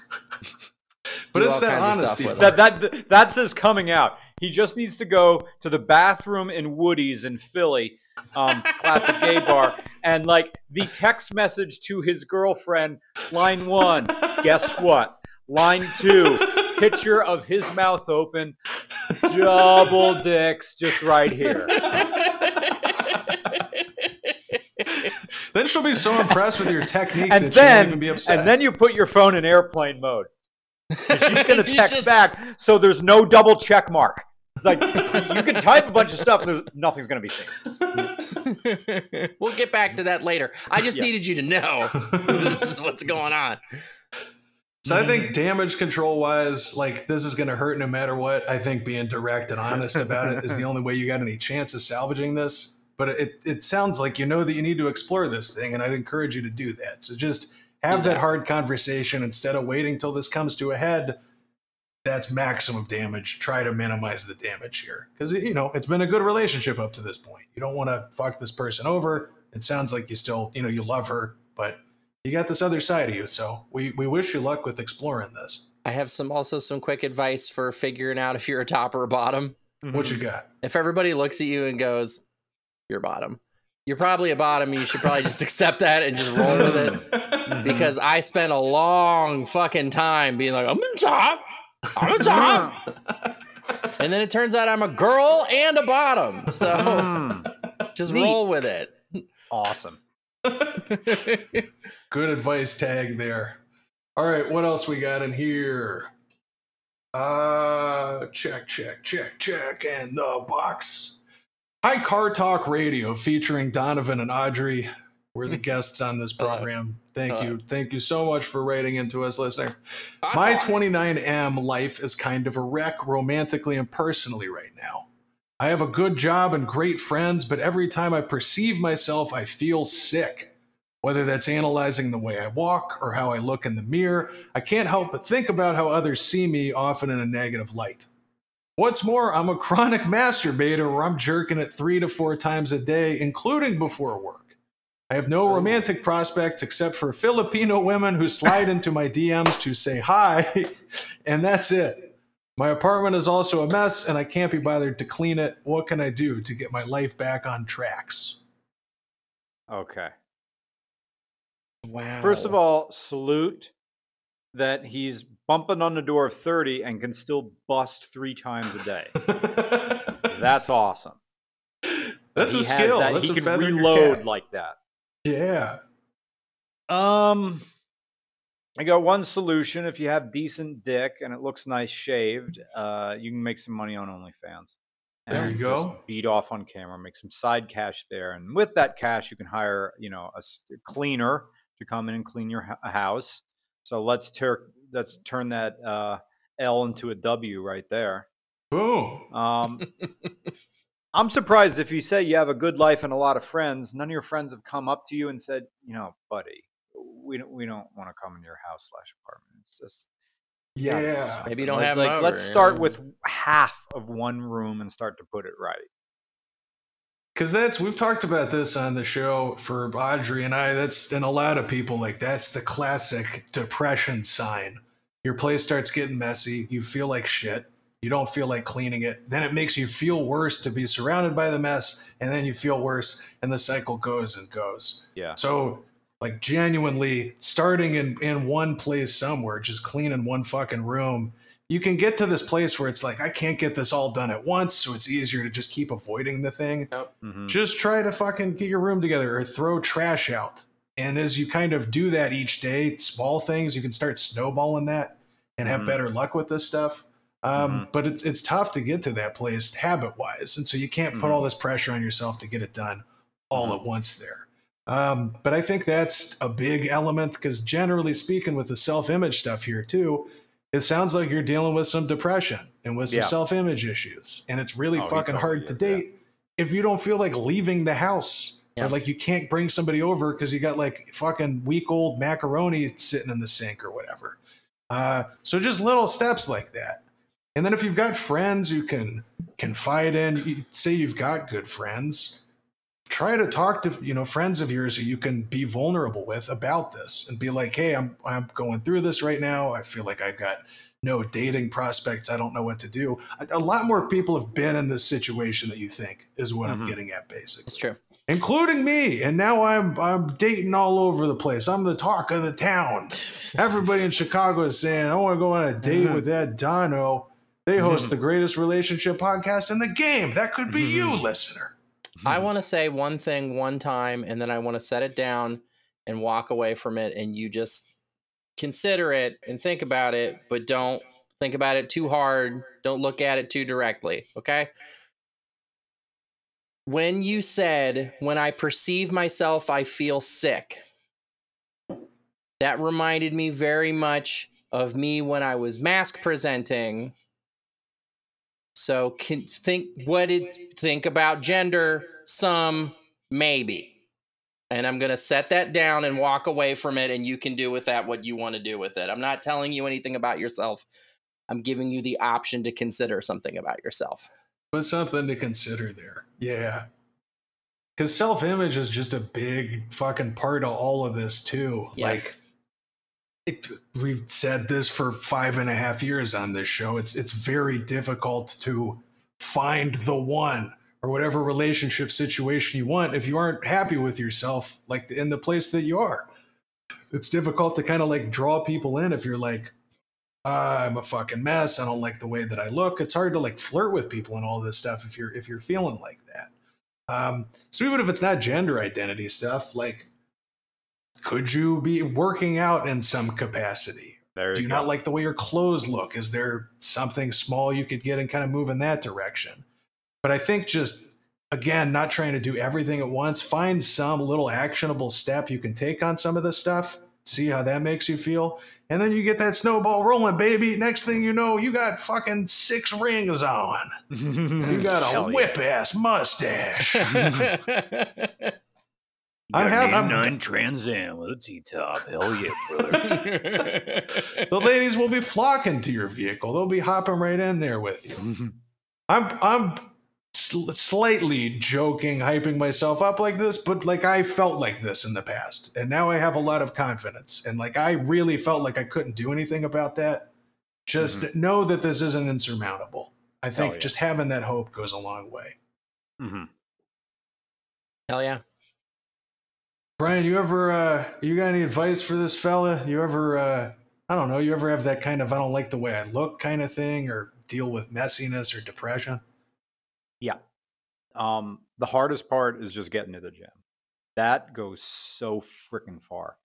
But it's that kinds of stuff honesty. with. That that that's his coming out. He just needs to go to the bathroom in Woody's in Philly, um, classic gay bar, and like the text message to his girlfriend. Line one, guess what? Line two, picture of his mouth open, double dicks, just right here. then she'll be so impressed with your technique And that she won't even be upset. and then you put your phone in airplane mode. She's gonna text just- back, so there's no double check mark. It's like you can type a bunch of stuff, there's nothing's gonna be seen. we'll get back to that later. I just Yeah. needed you to know this is what's going on. So I think damage control wise, like this is going to hurt no matter what. I think being direct and honest about it is the only way you got any chance of salvaging this. But it it sounds like you know that you need to explore this thing, and I'd encourage you to do that. So just have Yeah. that hard conversation instead of waiting till this comes to a head. That's maximum damage. Try to minimize the damage here because you know it's been a good relationship up to this point. You don't want to fuck this person over. It sounds like you still you know you love her, but you got this other side of you. So we we wish you luck with exploring this. I have some also some quick advice for figuring out if you're a top or a bottom. Mm-hmm. What you got? If everybody looks at you and goes, "You're bottom," you're probably a bottom. and You should probably just accept that and just roll with it. Because I spent a long fucking time being like, "I'm a top, I'm a top," and then it turns out I'm a girl and a bottom. So Mm, just Neat. roll with it. awesome. Good advice tag there. All right, what else we got in here? Uh, check, check, check, check, and the box. Hi, Car Talk Radio featuring Donovan and Audrey. We're the guests on this Hello. program. Thank Hello. you. Thank you so much for writing into us, listener. My 29M life is kind of a wreck romantically and personally right now. I have a good job and great friends, but every time I perceive myself, I feel sick. Whether that's analyzing the way I walk or how I look in the mirror, I can't help but think about how others see me, often in a negative light. What's more, I'm a chronic masturbator where I'm jerking it three to four times a day, including before work. I have no oh. romantic prospects except for Filipino women who slide into my DMs to say hi, and that's it. My apartment is also a mess, and I can't be bothered to clean it. What can I do to get my life back on tracks? Okay. Wow. First of all, salute that he's bumping on the door of 30 and can still bust three times a day. That's awesome. That's He a skill. that- That's he a can feather in your reload like that. Yeah. Um, I got one solution. If you have decent dick and it looks nice shaved, uh, you can make some money on OnlyFans. There you go. just Beat off on camera, make some side cash there, and with that cash, you can hire, you know, a cleaner to come in and clean your hou- house. So let's tur- let's turn that uh, L into a W right there. Boom. Um, I'm surprised if you say you have a good life and a lot of friends, none of your friends have come up to you and said, you know, buddy, we don't we don't want to come in your house slash apartment. It's just gotta Yeah. Maybe you don't Let's, have 'em like over, let's start know? with half of one room and start to put it right. Because that's we've talked about this on the show for Audrey and I. That's and a lot of people like that's the classic depression sign. Your place starts getting messy. You feel like shit. You don't feel like cleaning it. Then it makes you feel worse to be surrounded by the mess, and then you feel worse, and the cycle goes and goes. Yeah. So, like, genuinely starting in, in one place somewhere, just cleaning one fucking room, you can get to this place where it's like, I can't get this all done at once. So it's easier to just keep avoiding the thing. Mhm. Just try to fucking get your room together or throw trash out. And as you kind of do that each day, small things, you can start snowballing that and have Mhm. better luck with this stuff. Um, Mhm. But it's it's tough to get to that place habit wise, and so you can't put Mhm. all this pressure on yourself to get it done all Mhm. at once there. Um, but I think that's a big element because generally speaking, with the self image stuff here too, it sounds like you're dealing with some depression and with some Yeah. self image issues, and it's really Oh, fucking hard to yeah. date if you don't feel like leaving the house. Yeah. Or like you can't bring somebody over because you got like fucking week old macaroni sitting in the sink or whatever. Uh, so just little steps like that. And then if you've got friends you can confide in, you say you've got good friends, try to talk to you know friends of yours who you can be vulnerable with about this and be like, hey, I'm I'm going through this right now. I feel like I've got no dating prospects. I don't know what to do. A, a lot more people have been in this situation that you think is what I'm Mhm. getting at, basically It's true. including me. And now I'm I'm dating all over the place. I'm the talk of the town. Everybody in Chicago is saying, I want to go on a date Mhm. with that Dono. They host Mhm. the greatest relationship podcast in the game. That could be you, Mhm. listener. I want to say one thing one time and then I want to set it down and walk away from it and you just consider it and think about it, but don't think about it too hard. Don't look at it too directly, okay? When you said, when I perceive myself, I feel sick, that reminded me very much of me when I was mask presenting. So can think what it think about gender some maybe. And I'm going to set that down and walk away from it and you can do with that what you want to do with it. I'm not telling you anything about yourself. I'm giving you the option to consider something about yourself. But something to consider there. Yeah. Because self image is just a big fucking part of all of this, too. Yes. Like, it, we've said this for five and a half years on this show. It's it's very difficult to find the one or whatever relationship situation you want if you aren't happy with yourself, like in the place that you are. It's difficult to kind of like draw people in if you're like, "Ah, I'm a fucking mess. I don't like the way that I look. It's hard to like flirt with people and all this stuff if you're if you're feeling like that. Um, so even if it's not gender identity stuff, like could you be working out in some capacity? There Do you go. not like the way your clothes look? Is there something small you could get and kind of move in that direction? But I think just again, not trying to do everything at once. Find some little actionable step you can take on some of this stuff. See how that makes you feel. And then you get that snowball rolling, baby. Next thing you know, you got fucking six rings on. You got a whip ass mustache. I'm I'm nine Trans Am with a T top. Hell yeah, brother. the ladies will be flocking to your vehicle. They'll be hopping right in there with you. I'm I'm sl- slightly joking, hyping myself up like this, but like I felt like this in the past, and now I have a lot of confidence, and like I really felt like I couldn't do anything about that. Just know that this isn't insurmountable. I think yeah. just having that hope goes a long way. Mhm. Hell yeah. Brian, you ever uh you got any advice for this fella? You ever uh I don't know, you ever have that kind of I don't like the way I look kind of thing or deal with messiness or depression? Yeah. Um, the hardest part is just getting to the gym. That goes so freaking far.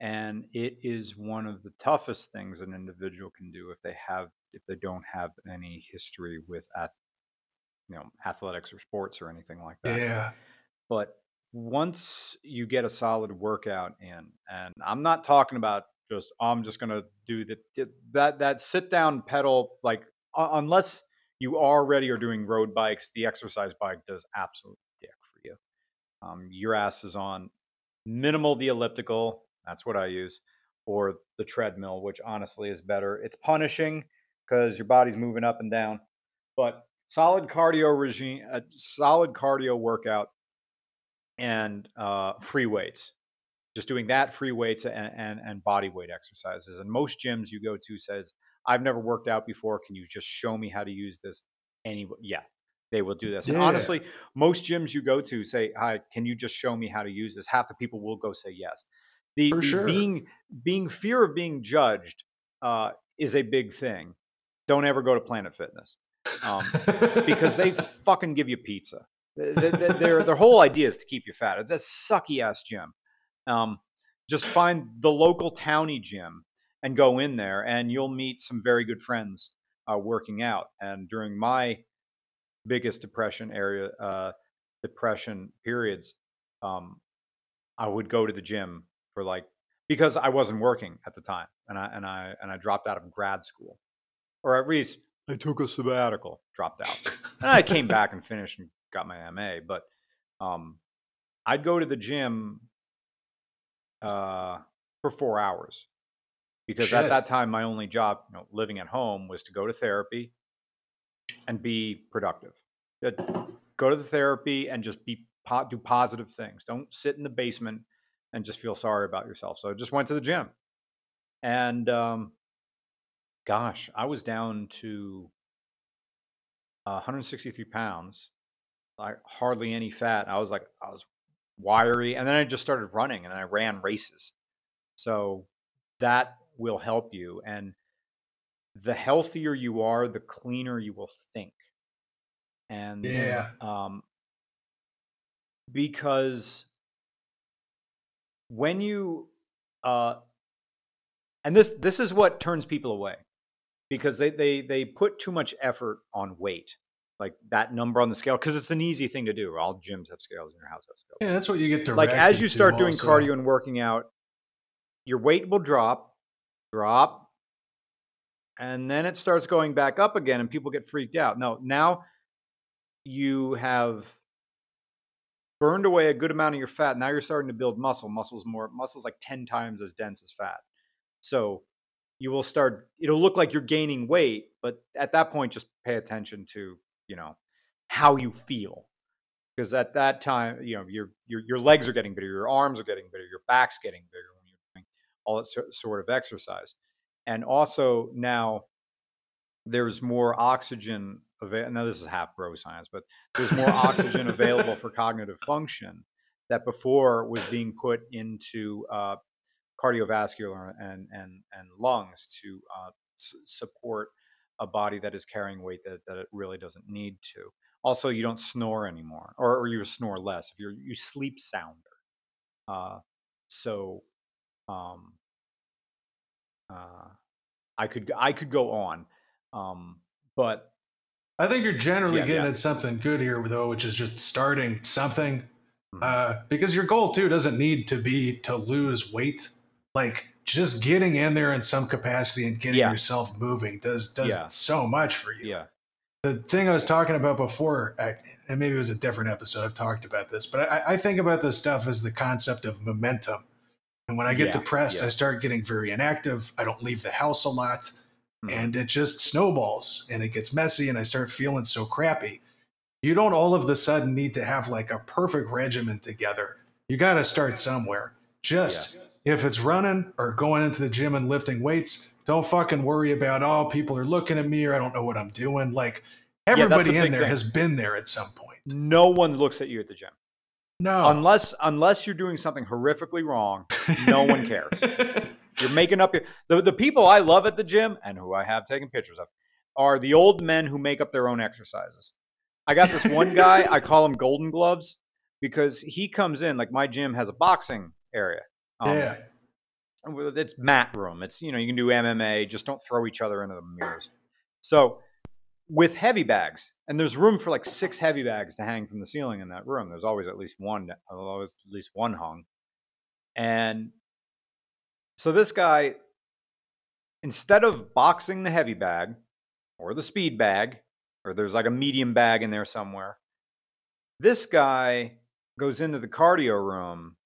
And it is one of the toughest things an individual can do if they have if they don't have any history with ath- you know athletics or sports or anything like that. Yeah. But once you get a solid workout in, and I'm not talking about just "Oh, I'm just gonna do the, that that sit down pedal like u- unless you are already are doing road bikes, the exercise bike does absolute dick for you. Um, your ass is on minimal the elliptical, that's what I use, or the treadmill, which honestly is better. It's punishing because your body's moving up and down, but solid cardio regime, a solid cardio workout and uh, free weights. Just doing that, free weights and, and and body weight exercises. And most gyms you go to says, "I've never worked out before. Can you just show me how to use this?" Any, yeah, they will do this. And honestly, most gyms you go to say, "Hi, can you just show me how to use this?" Half the people will go say yes. The sure. being being fear of being judged uh, is a big thing. Don't ever go to Planet Fitness um, because they fucking give you pizza. Th- th- th- Their their whole idea is to keep you fat. It's a sucky ass gym. Um, just find the local towny gym and go in there, and you'll meet some very good friends uh, working out. And during my biggest depression area, uh, depression periods, um, I would go to the gym for like because I wasn't working at the time, and I and I and I dropped out of grad school, or at least I took a sabbatical, dropped out, and I came back and finished and got my MA. But um, I'd go to the gym uh, for four hours because at that time my only job, you know, living at home, was to go to therapy and be productive. Go to the therapy and just be po- do positive things. Don't sit in the basement and just feel sorry about yourself. So I just went to the gym, and um, gosh, I was down to uh, 163 pounds, like hardly any fat. I was like, I was wiry, and then I just started running, and I ran races. So that will help you, and the healthier you are, the cleaner you will think. And Yeah. um, because when you uh, and this this is what turns people away because they they they put too much effort on weight like that number on the scale because it's an easy thing to do all gyms have scales in your house have scales. Yeah, that's what you get directed like as you start doing also. cardio and working out your weight will drop drop and then it starts going back up again and people get freaked out. No now you have burned away a good amount of your fat now you're starting to build muscle. Muscles more muscles like 10 times as dense as fat. So you will start it'll look like you're gaining weight but at that point just pay attention to you know how you feel. Because at that time you know your your your legs are getting bigger your arms are getting bigger your back's getting bigger when you're doing all that sor- sort of exercise. And also now there's more oxygen available now this is half bro science but there's more oxygen available for cognitive function that before was being put into uh, cardiovascular and and and lungs to uh, s- support a body that is carrying weight that, that it really doesn't need to. Also, you don't snore anymore, or, or you snore less. If you you sleep sounder, uh, so um, uh, I could I could go on, um, but I think you're generally Yeah, getting yeah. at something good here, though, which is just starting something. Mhm. Uh, because your goal too doesn't need to be to lose weight. Like just getting in there in some capacity and getting Yeah. yourself moving does does Yeah. so much for you. yeah, The thing I was talking about before, and maybe it was a different episode. I've talked about this, but I, I think about this stuff as the concept of momentum. And when I get Yeah, depressed. I start getting very inactive. I don't leave the house a lot Mhm. and it just snowballs and it gets messy and I start feeling so crappy. You don't all of the sudden need to have like a perfect regimen together. You got to start somewhere. Just if it's running or going into the gym and lifting weights, don't fucking worry about oh people are looking at me or I don't know what I'm doing. Like everybody in there thing. has been there at some point. no one looks at you at the gym No. unless unless you're doing something horrifically wrong. no one cares. You're making up your the, the people I love at the gym and who I have taken pictures of are the old men who make up their own exercises. I got this one guy, I call him Golden Gloves because he comes in like my gym has a boxing area. Um, yeah. it's mat room. It's you know you can do MMA. Just don't throw each other into the mirrors. So with heavy bags, and there's room for like six heavy bags to hang from the ceiling in that room. There's always at least one, always at least one hung. And so this guy, instead of boxing the heavy bag or the speed bag, or there's like a medium bag in there somewhere, this guy goes into the cardio room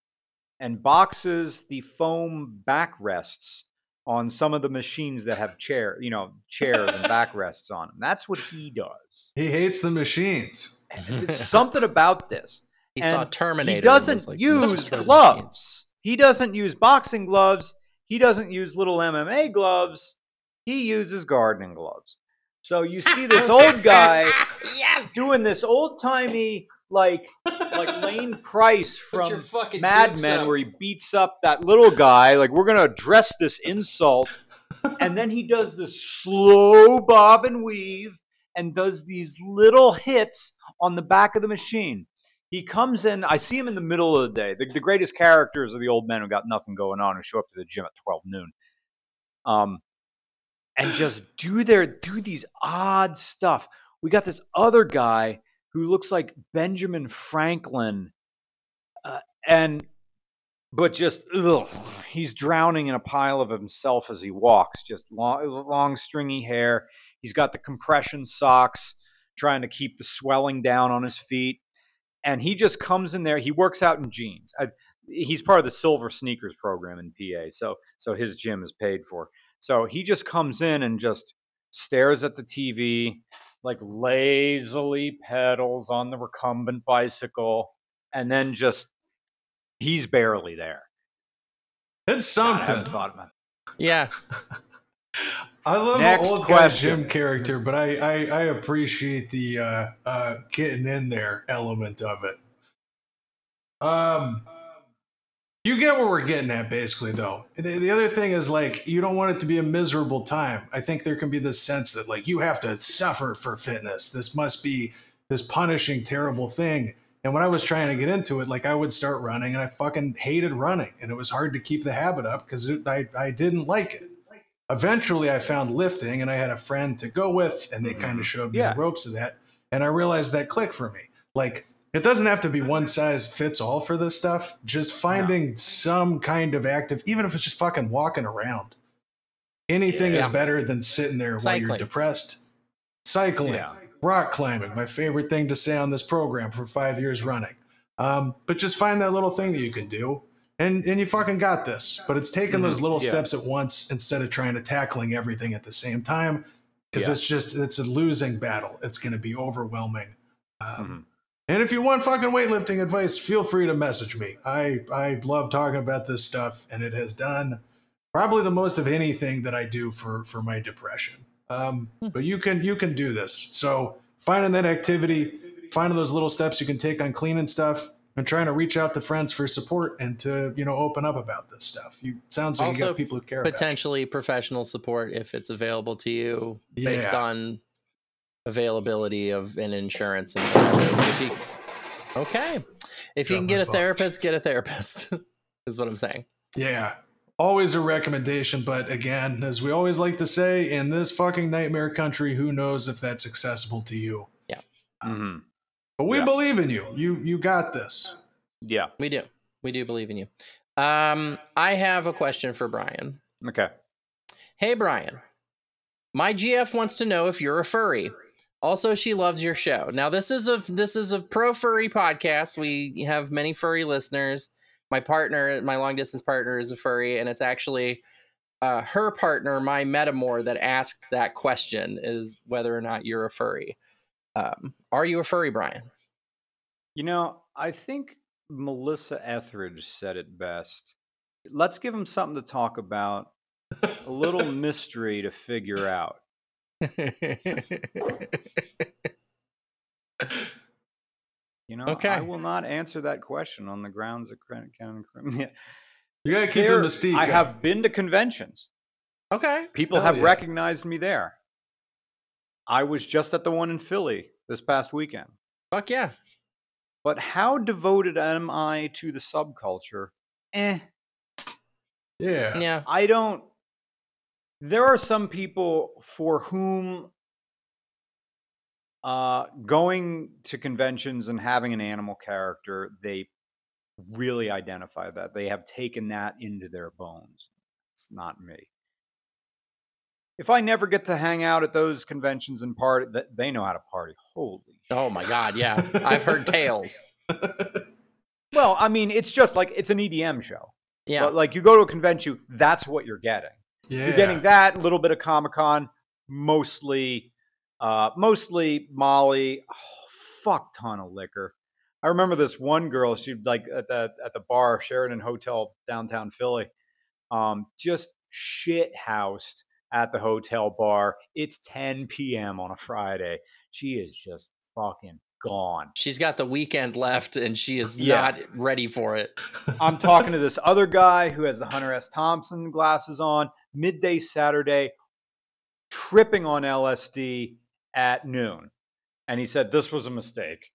and boxes the foam backrests on some of the machines that have chair, you know, chairs and backrests on them. That's what he does. He hates the machines. There's something about this. he saw Terminator. He doesn't like, use "Let's turn the gloves. He doesn't use boxing gloves. He doesn't use little MMA gloves. He uses gardening gloves. So you see this old guy yes. doing this old timey like like Lane Pryce from Mad Men up. where he beats up that little guy. Like we're gonna address this insult, and then he does this slow bob and weave and does these little hits on the back of the machine. He comes in. I see him in the middle of the day. The, the greatest characters are the old men who got nothing going on who show up to the gym at twelve noon. Um, and just do their do these odd stuff. We got this other guy who looks like Benjamin Franklin, uh, and but just ugh, he's drowning in a pile of himself as he walks. Just long, long stringy hair. He's got the compression socks, trying to keep the swelling down on his feet. And he just comes in there. He works out in jeans. I, he's part of the Silver Sneakers program in PA, so so his gym is paid for. So he just comes in and just stares at the TV, like lazily pedals on the recumbent bicycle, and then just he's barely there. It's God, I something. haven't thought about Yeah. I love Next an old guy question. gym character, but I, I, I appreciate the uh, uh, getting in there element of it. Um, you get where we're getting at, basically, though. The, the other thing is like you don't want it to be a miserable time. I think there can be this sense that like you have to suffer for fitness. This must be this punishing, terrible thing. And when I was trying to get into it, like I would start running, and I fucking hated running, and it was hard to keep the habit up because I I didn't like it eventually I found lifting and I had a friend to go with and they mm-hmm. kind of showed me Yeah. the ropes of that and I realized that clicked for me. Like it doesn't have to be one size fits all for this stuff. Just finding some kind of active, even if it's just fucking walking around. Anything is better than sitting there while you're depressed. Cycling, Yeah. rock climbing, my favorite thing to say on this program for five years running. Um, but just find that little thing that you can do and and you fucking got this. But it's taking those little Mm-hmm. Yeah. steps at once instead of trying to tackling everything at the same time because Yeah. it's just it's a losing battle. It's going to be overwhelming. Um, Mhm. And if you want fucking weightlifting advice, feel free to message me. I I love talking about this stuff, and it has done probably the most of anything that I do for for my depression. Um, but you can you can do this. So finding that activity, finding those little steps you can take on cleaning stuff, and trying to reach out to friends for support and to you know open up about this stuff. You sounds like you got people who care. Potentially professional support if it's available to you based Yeah. on availability of an insurance and whatever. If you, okay. If you can get a phone. therapist, get a therapist. is what I'm saying. Yeah. Always a recommendation, but again, as we always like to say, in this fucking nightmare country, who knows if that's accessible to you? Mhm. But we Yeah. believe in you. You you got this. Yeah. We do. We do believe in you. Um, I have a question for Brian. Okay. Hey, Brian. My GF wants to know if you're a furry. Also, she loves your show. Now, this is a this is a pro furry podcast. We have many furry listeners. My partner, my long distance partner, is a furry, and it's actually uh, her partner, my metamour, that asked that question: is whether or not you're a furry. Um, are you a furry, Brian? You know, I think Melissa Etheridge said it best. Let's give him something to talk about, a little mystery to figure out. You know, okay. I will not answer that question on the grounds of Canon Criminal. You gotta keep the mystique. I up. have been to conventions. okay. People Hell have yeah. recognized me there. I was just at the one in Philly this past weekend. Fuck yeah. But how devoted am I to the subculture? Eh. Yeah. Yeah. I don't. There are some people for whom uh, going to conventions and having an animal character, they really identify that. They have taken that into their bones. It's not me. If I never get to hang out at those conventions and party, th- they know how to party. Holy Oh my god. Yeah. I've heard tales. Well, I mean, it's just like it's an EDM show. Yeah. But like you go to a convention, that's what you're getting. Yeah. You're getting that a little bit of Comic Con, mostly, uh, mostly Molly, oh, fuck ton of liquor. I remember this one girl. She like at the at the bar Sheraton Hotel downtown Philly, um, just shit housed at the hotel bar. It's 10 p.m. on a Friday. She is just fucking gone. She's got the weekend left and she is Yeah. not ready for it. I'm talking to this other guy who has the Hunter S. Thompson glasses on, midday Saturday, tripping on LSD at noon. And he said, This was a mistake.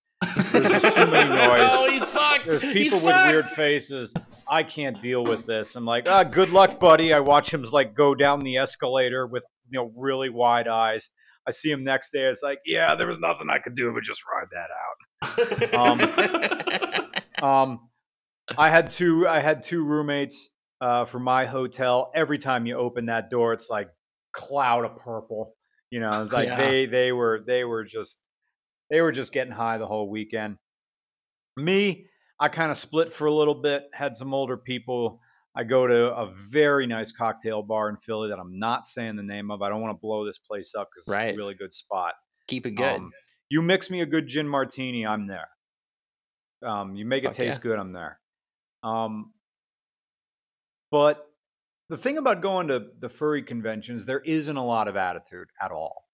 There's just too many noise. oh, he's fucked. There's He's people with fucked. weird faces. I can't deal with this. I'm like, ah, good luck, buddy. I watch him like go down the escalator with you know really wide eyes. I see him next day. It's like, yeah, there was nothing I could do but just ride that out. Um, um, I had two. I had two roommates uh, for my hotel. Every time you open that door, it's like cloud of purple. You know, it's like Yeah. they they were they were just they were just getting high the whole weekend. Me, I kind of split for a little bit. Had some older people. I go to a very nice cocktail bar in Philly that I'm not saying the name of. I don't want to blow this place up because it's a really good spot. Keep it good. Um, you mix me a good gin martini, I'm there. Um, you make it Fuck taste yeah. good, I'm there. Um, but the thing about going to the furry conventions, there isn't a lot of attitude at all.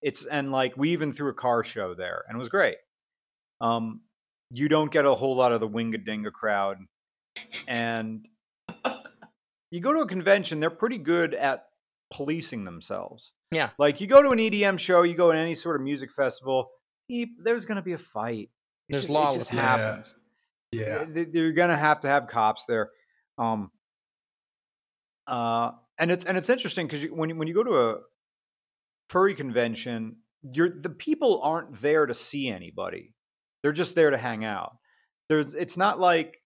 It's and like we even threw a car show there, and it was great. Um, you don't get a whole lot of the wingadinga crowd, and you go to a convention, they're pretty good at policing themselves. Yeah. Like you go to an EDM show, you go to any sort of music festival, there's going to be a fight. It There's just- it just lawlessness. Yeah. Yeah. You're going to have to have cops there. Um, uh, and it's and it's interesting because you, when you, when you go to a furry convention, you're the people aren't there to see anybody. They're just there to hang out. There's it's not like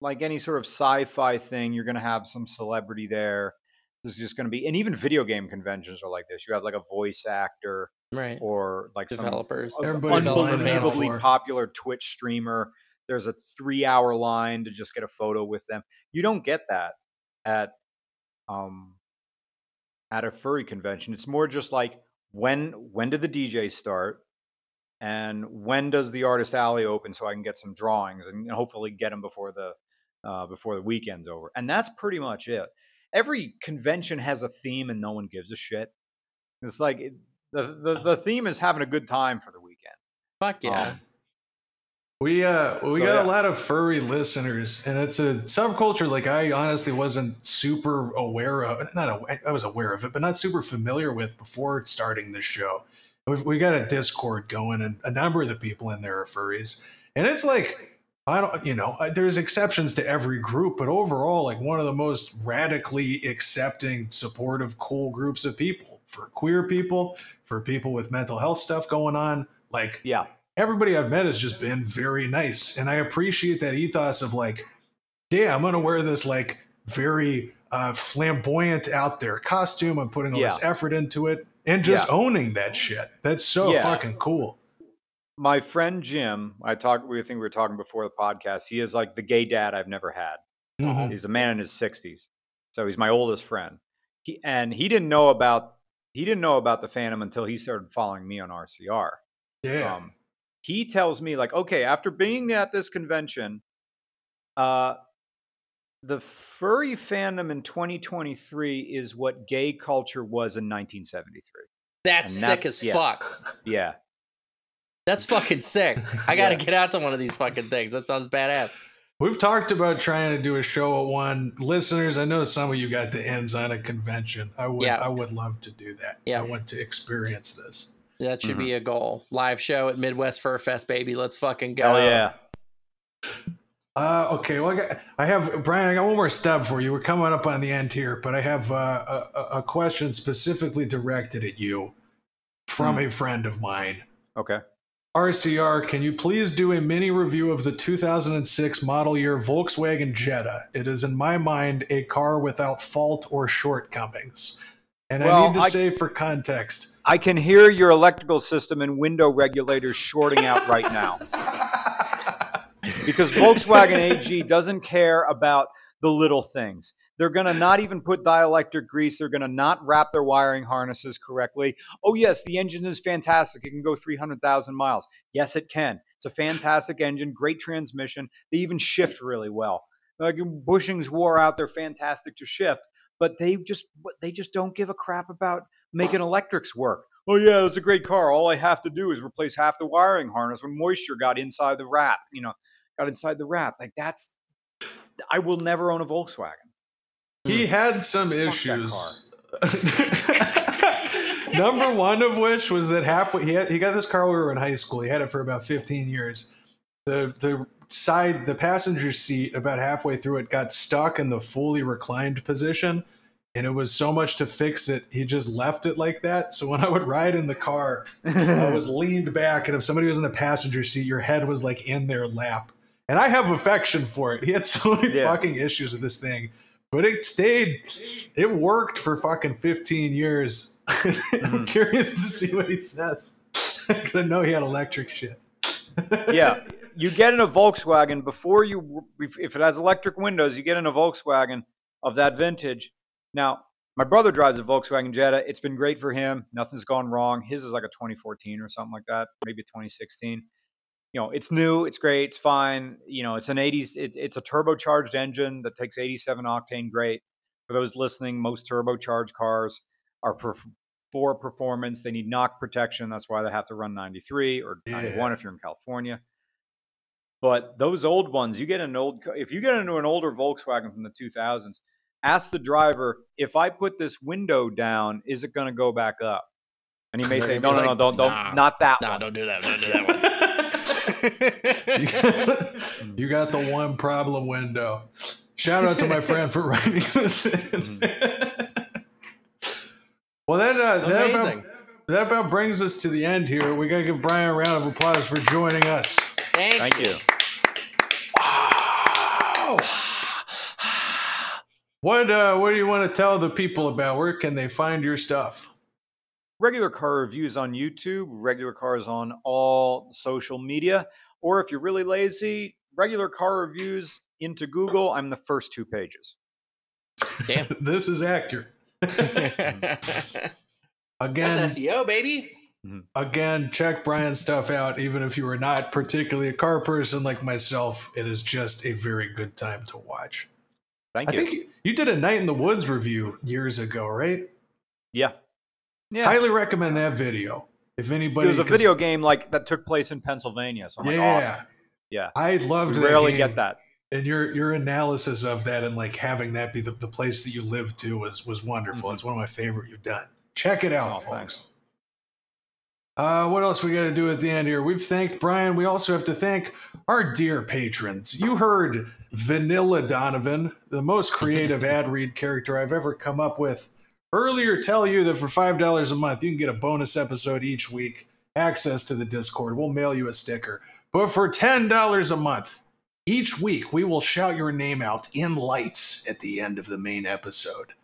like any sort of sci-fi thing. You're going to have some celebrity there. There's just going to be, and even video game conventions are like this. You have like a voice actor right. or like some Developers. a- Everybody's unbelievably popular Twitch streamer. There's a three hour line to just get a photo with them. You don't get that at um at a furry convention. It's more just like when when did the DJ start? And when does the artist alley open so I can get some drawings and hopefully get them before the uh, before the weekend's over? And that's pretty much it. Every convention has a theme and no one gives a shit. It's like it, the, the the theme is having a good time for the weekend. Fuck yeah. Um, We uh we So, got yeah. a lot of furry listeners, and it's a subculture like I honestly wasn't super aware of. Not aw- I was aware of it, but not super familiar with before starting this show. We've, we got a Discord going, and a number of the people in there are furries, and it's like I don't, you know, there's exceptions to every group, but overall, like one of the most radically accepting, supportive, cool groups of people for queer people, for people with mental health stuff going on, like yeah, everybody I've met has just been very nice. And I appreciate that ethos of like, yeah, I'm gonna wear this like very uh flamboyant out there costume. I'm putting all this effort into it and just Yeah. owning that shit. That's so Yeah. fucking cool. my friend Jim, I talked. We think we were talking before the podcast. He is like the gay dad I've never had. Mhm. He's a man in his sixties, so he's my oldest friend. He and he didn't know about he didn't know about the fandom until he started following me on RCR. Yeah. Um, he tells me like, okay, after being at this convention, uh, the furry fandom in 2023 is what gay culture was in 1973. That's and sick that's- as yeah. fuck. Yeah, That's fucking sick. I gotta Yeah. get out to one of these fucking things. That sounds badass. We've talked about trying to do a show at one. Listeners, I know some of you got the ends on a convention. I would Yeah. I would love to do that. Yeah. I want to experience this. That should Mm-hmm. be a goal. Live show at Midwest Fur Fest, baby. Let's fucking go. hell yeah. Uh, okay, well, I, got, I have Brian. I got one more stub for you. We're coming up on the end here, but I have uh, a, a- a question specifically directed at you from Hmm. a friend of mine. Okay. RCR, can you please do a mini review of the 2006 model year Volkswagen Jetta? It is, in my mind, a car without fault or shortcomings. And I need to I- say, for context, I can hear your electrical system and window regulators shorting out right now. because Volkswagen AG doesn't care about the little things. They're going to not even put dielectric grease. They're going to not wrap their wiring harnesses correctly. Oh, yes, the engine is fantastic. It can go 300,000 miles. Yes, it can. It's a fantastic engine, great transmission. They even shift really well. Like bushings wore out, they're fantastic to shift, but they just they just don't give a crap about making electrics work. Oh yeah, it's a great car. All I have to do is replace half the wiring harness when moisture got inside the wrap. You know, got inside the wrap. Like that's. I will never own a Volkswagen. he hmm. had some that issues. Number one of which was that halfway he had, he got this car when we were in high school. He had it for about 15 years. The the side the passenger seat about halfway through it got stuck in the fully reclined position and it was so much to fix it he just left it like that. So when i would ride in the car i was leaned back and if somebody was in the passenger seat your head was like in their lap. And i have affection for it. He had so many Yeah. fucking issues with this thing. But it stayed it worked for fucking 15 years. I'm mm-hmm. curious to see what he says because i know he had electric shit. Yeah, you get in a Volkswagen before you, if it has electric windows, you get in a Volkswagen of that vintage. Now, my brother drives a Volkswagen Jetta. It's been great for him. Nothing's gone wrong. His is like a 2014 or something like that, maybe 2016. You know, it's new, it's great, it's fine. You know, it's an 80s, it, it's a turbocharged engine that takes 87 octane. Great. For those listening, most turbocharged cars are for performance. They need knock protection. That's why they have to run 93 or 91 if you're in California. But those old ones, you get an old, if you get into an older Volkswagen from the 2000s, ask the driver, if I put this window down, is it going to go back up? And he may say, gonna no, be no, no, don't, don't, "Nah, not that Nah, one. don't do that. Don't do that you got, you got the one problem window. Shout out to my friend for writing this in. well, that, uh, that, about, that about brings us to the end here. We got to give Brian a round of applause for joining us. Thank, Thank you. What uh, what do you want to tell the people about? Where can they find your stuff? regular car reviews on YouTube, regular cars on all social media, or if you're really lazy, regular car reviews into Google. I'm the first two pages. Damn. this is accurate. Again, that's SEO, baby. Again, check Brian's stuff out. Even if you are not particularly a car person like myself, it is just a very good time to watch. Thank I you. I think you, did a Night in the Woods review years ago, right? yeah. Yeah. Highly recommend that video. If anybody, it was a video game like that took place in Pennsylvania. So I'm yeah, like, awesome. Yeah. I loved We that. rarely game. get that. and your your analysis of that and like having that be the, the place that you live to was was wonderful. Mhm. It's one of my favorite you've done. Check it out, Oh, folks. thanks. Uh, what else we got to do at the end here? We've thanked Brian. We also have to thank our dear patrons. You heard Vanilla Donovan, the most creative ad read character I've ever come up with. Earlier, tell you that for five dollars a month, you can get a bonus episode each week, access to the Discord. We'll mail you a sticker. But for ten dollars a month, each week we will shout your name out in lights at the end of the main episode.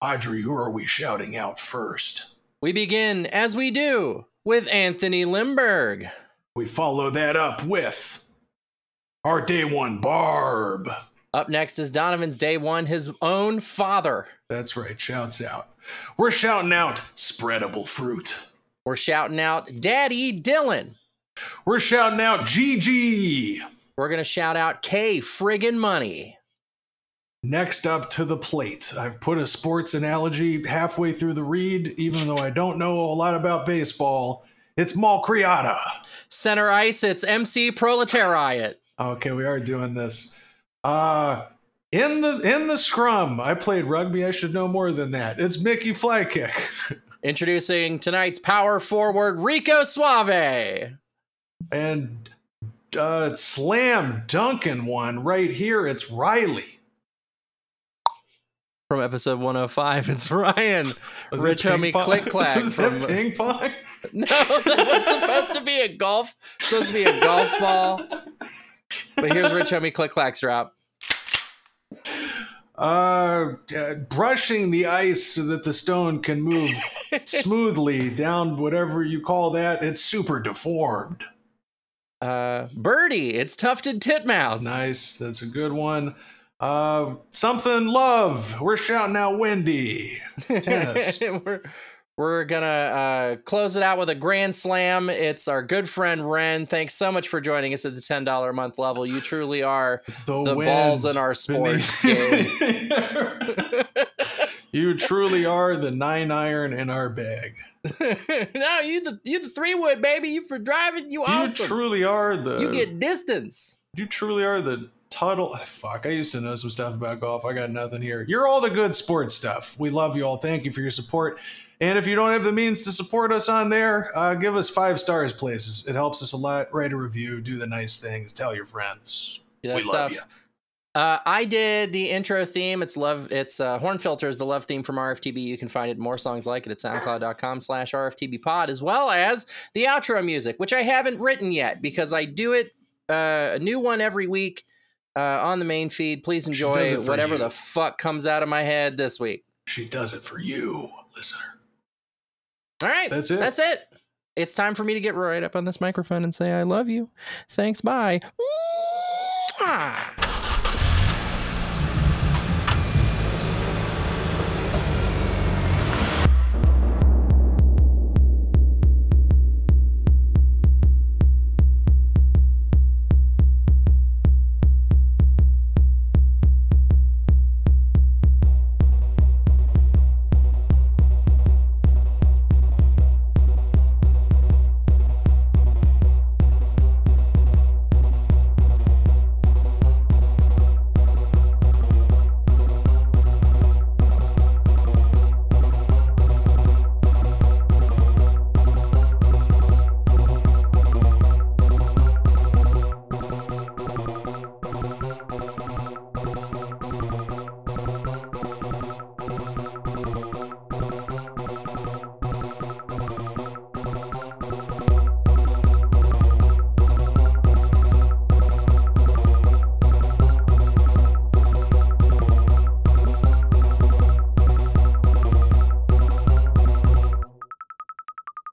Audrey, who are we shouting out first? We begin, as we do, with Anthony Limberg. We follow that up with our day one Barb. Up next is Donovan's day one, his own father. That's right, shouts out. We're shouting out spreadable fruit. We're shouting out Daddy Dylan. We're shouting out GG. We're going to shout out K friggin' money. Next up to the plate. I've put a sports analogy halfway through the read, even though I don't know a lot about baseball. It's Malcriata. Center ice, it's MC Proletariat. Okay, we are doing this. Uh in the in the scrum, I played rugby. I should know more than that. It's Mickey Flykick. Introducing tonight's power forward, Rico Suave. and uh slam dunking one right here. It's Riley. From episode 105, it's Ryan. Was Rich homie pong? Click Clack from- ping pong? No, that was supposed to be a golf, supposed to be a golf ball. But here's Rich Homie Click Clack's drop. Uh, uh, brushing the ice so that the stone can move smoothly down whatever you call that. It's super deformed. Uh, Birdie, it's Tufted Titmouse. Nice. That's a good one. Uh, something love. We're shouting out Wendy. Tennis. we're we're gonna uh, close it out with a grand slam. It's our good friend Ren. Thanks so much for joining us at the ten dollar a month level. You truly are. The, The balls in our sport you truly are the nine iron in our bag. no, you the you the three wood baby. You for driving. You You awesome. truly are the. you get distance. You truly are the Tuttle. Fuck, I used to know some stuff about golf. I got nothing here. You're all the good sports stuff. We love you all. Thank you for your support. And if you don't have the means to support us on there, uh, give us five stars, please. It helps us a lot. Write a review, do the nice things, tell your friends. We love you. Uh, I did the intro theme. It's love. It's uh, Horn Filters, the love theme from RFTB. You can find it more songs like it at soundcloud.com slash RFTB pod, as well as the outro music, which I haven't written yet because I do it uh, a new one every week uh, on the main feed. Please enjoy whatever you. the fuck comes out of my head this week. She does it for you, listener. All right. That's it. That's it. It's time for me to get right up on this microphone and say, I love you. Thanks. Bye.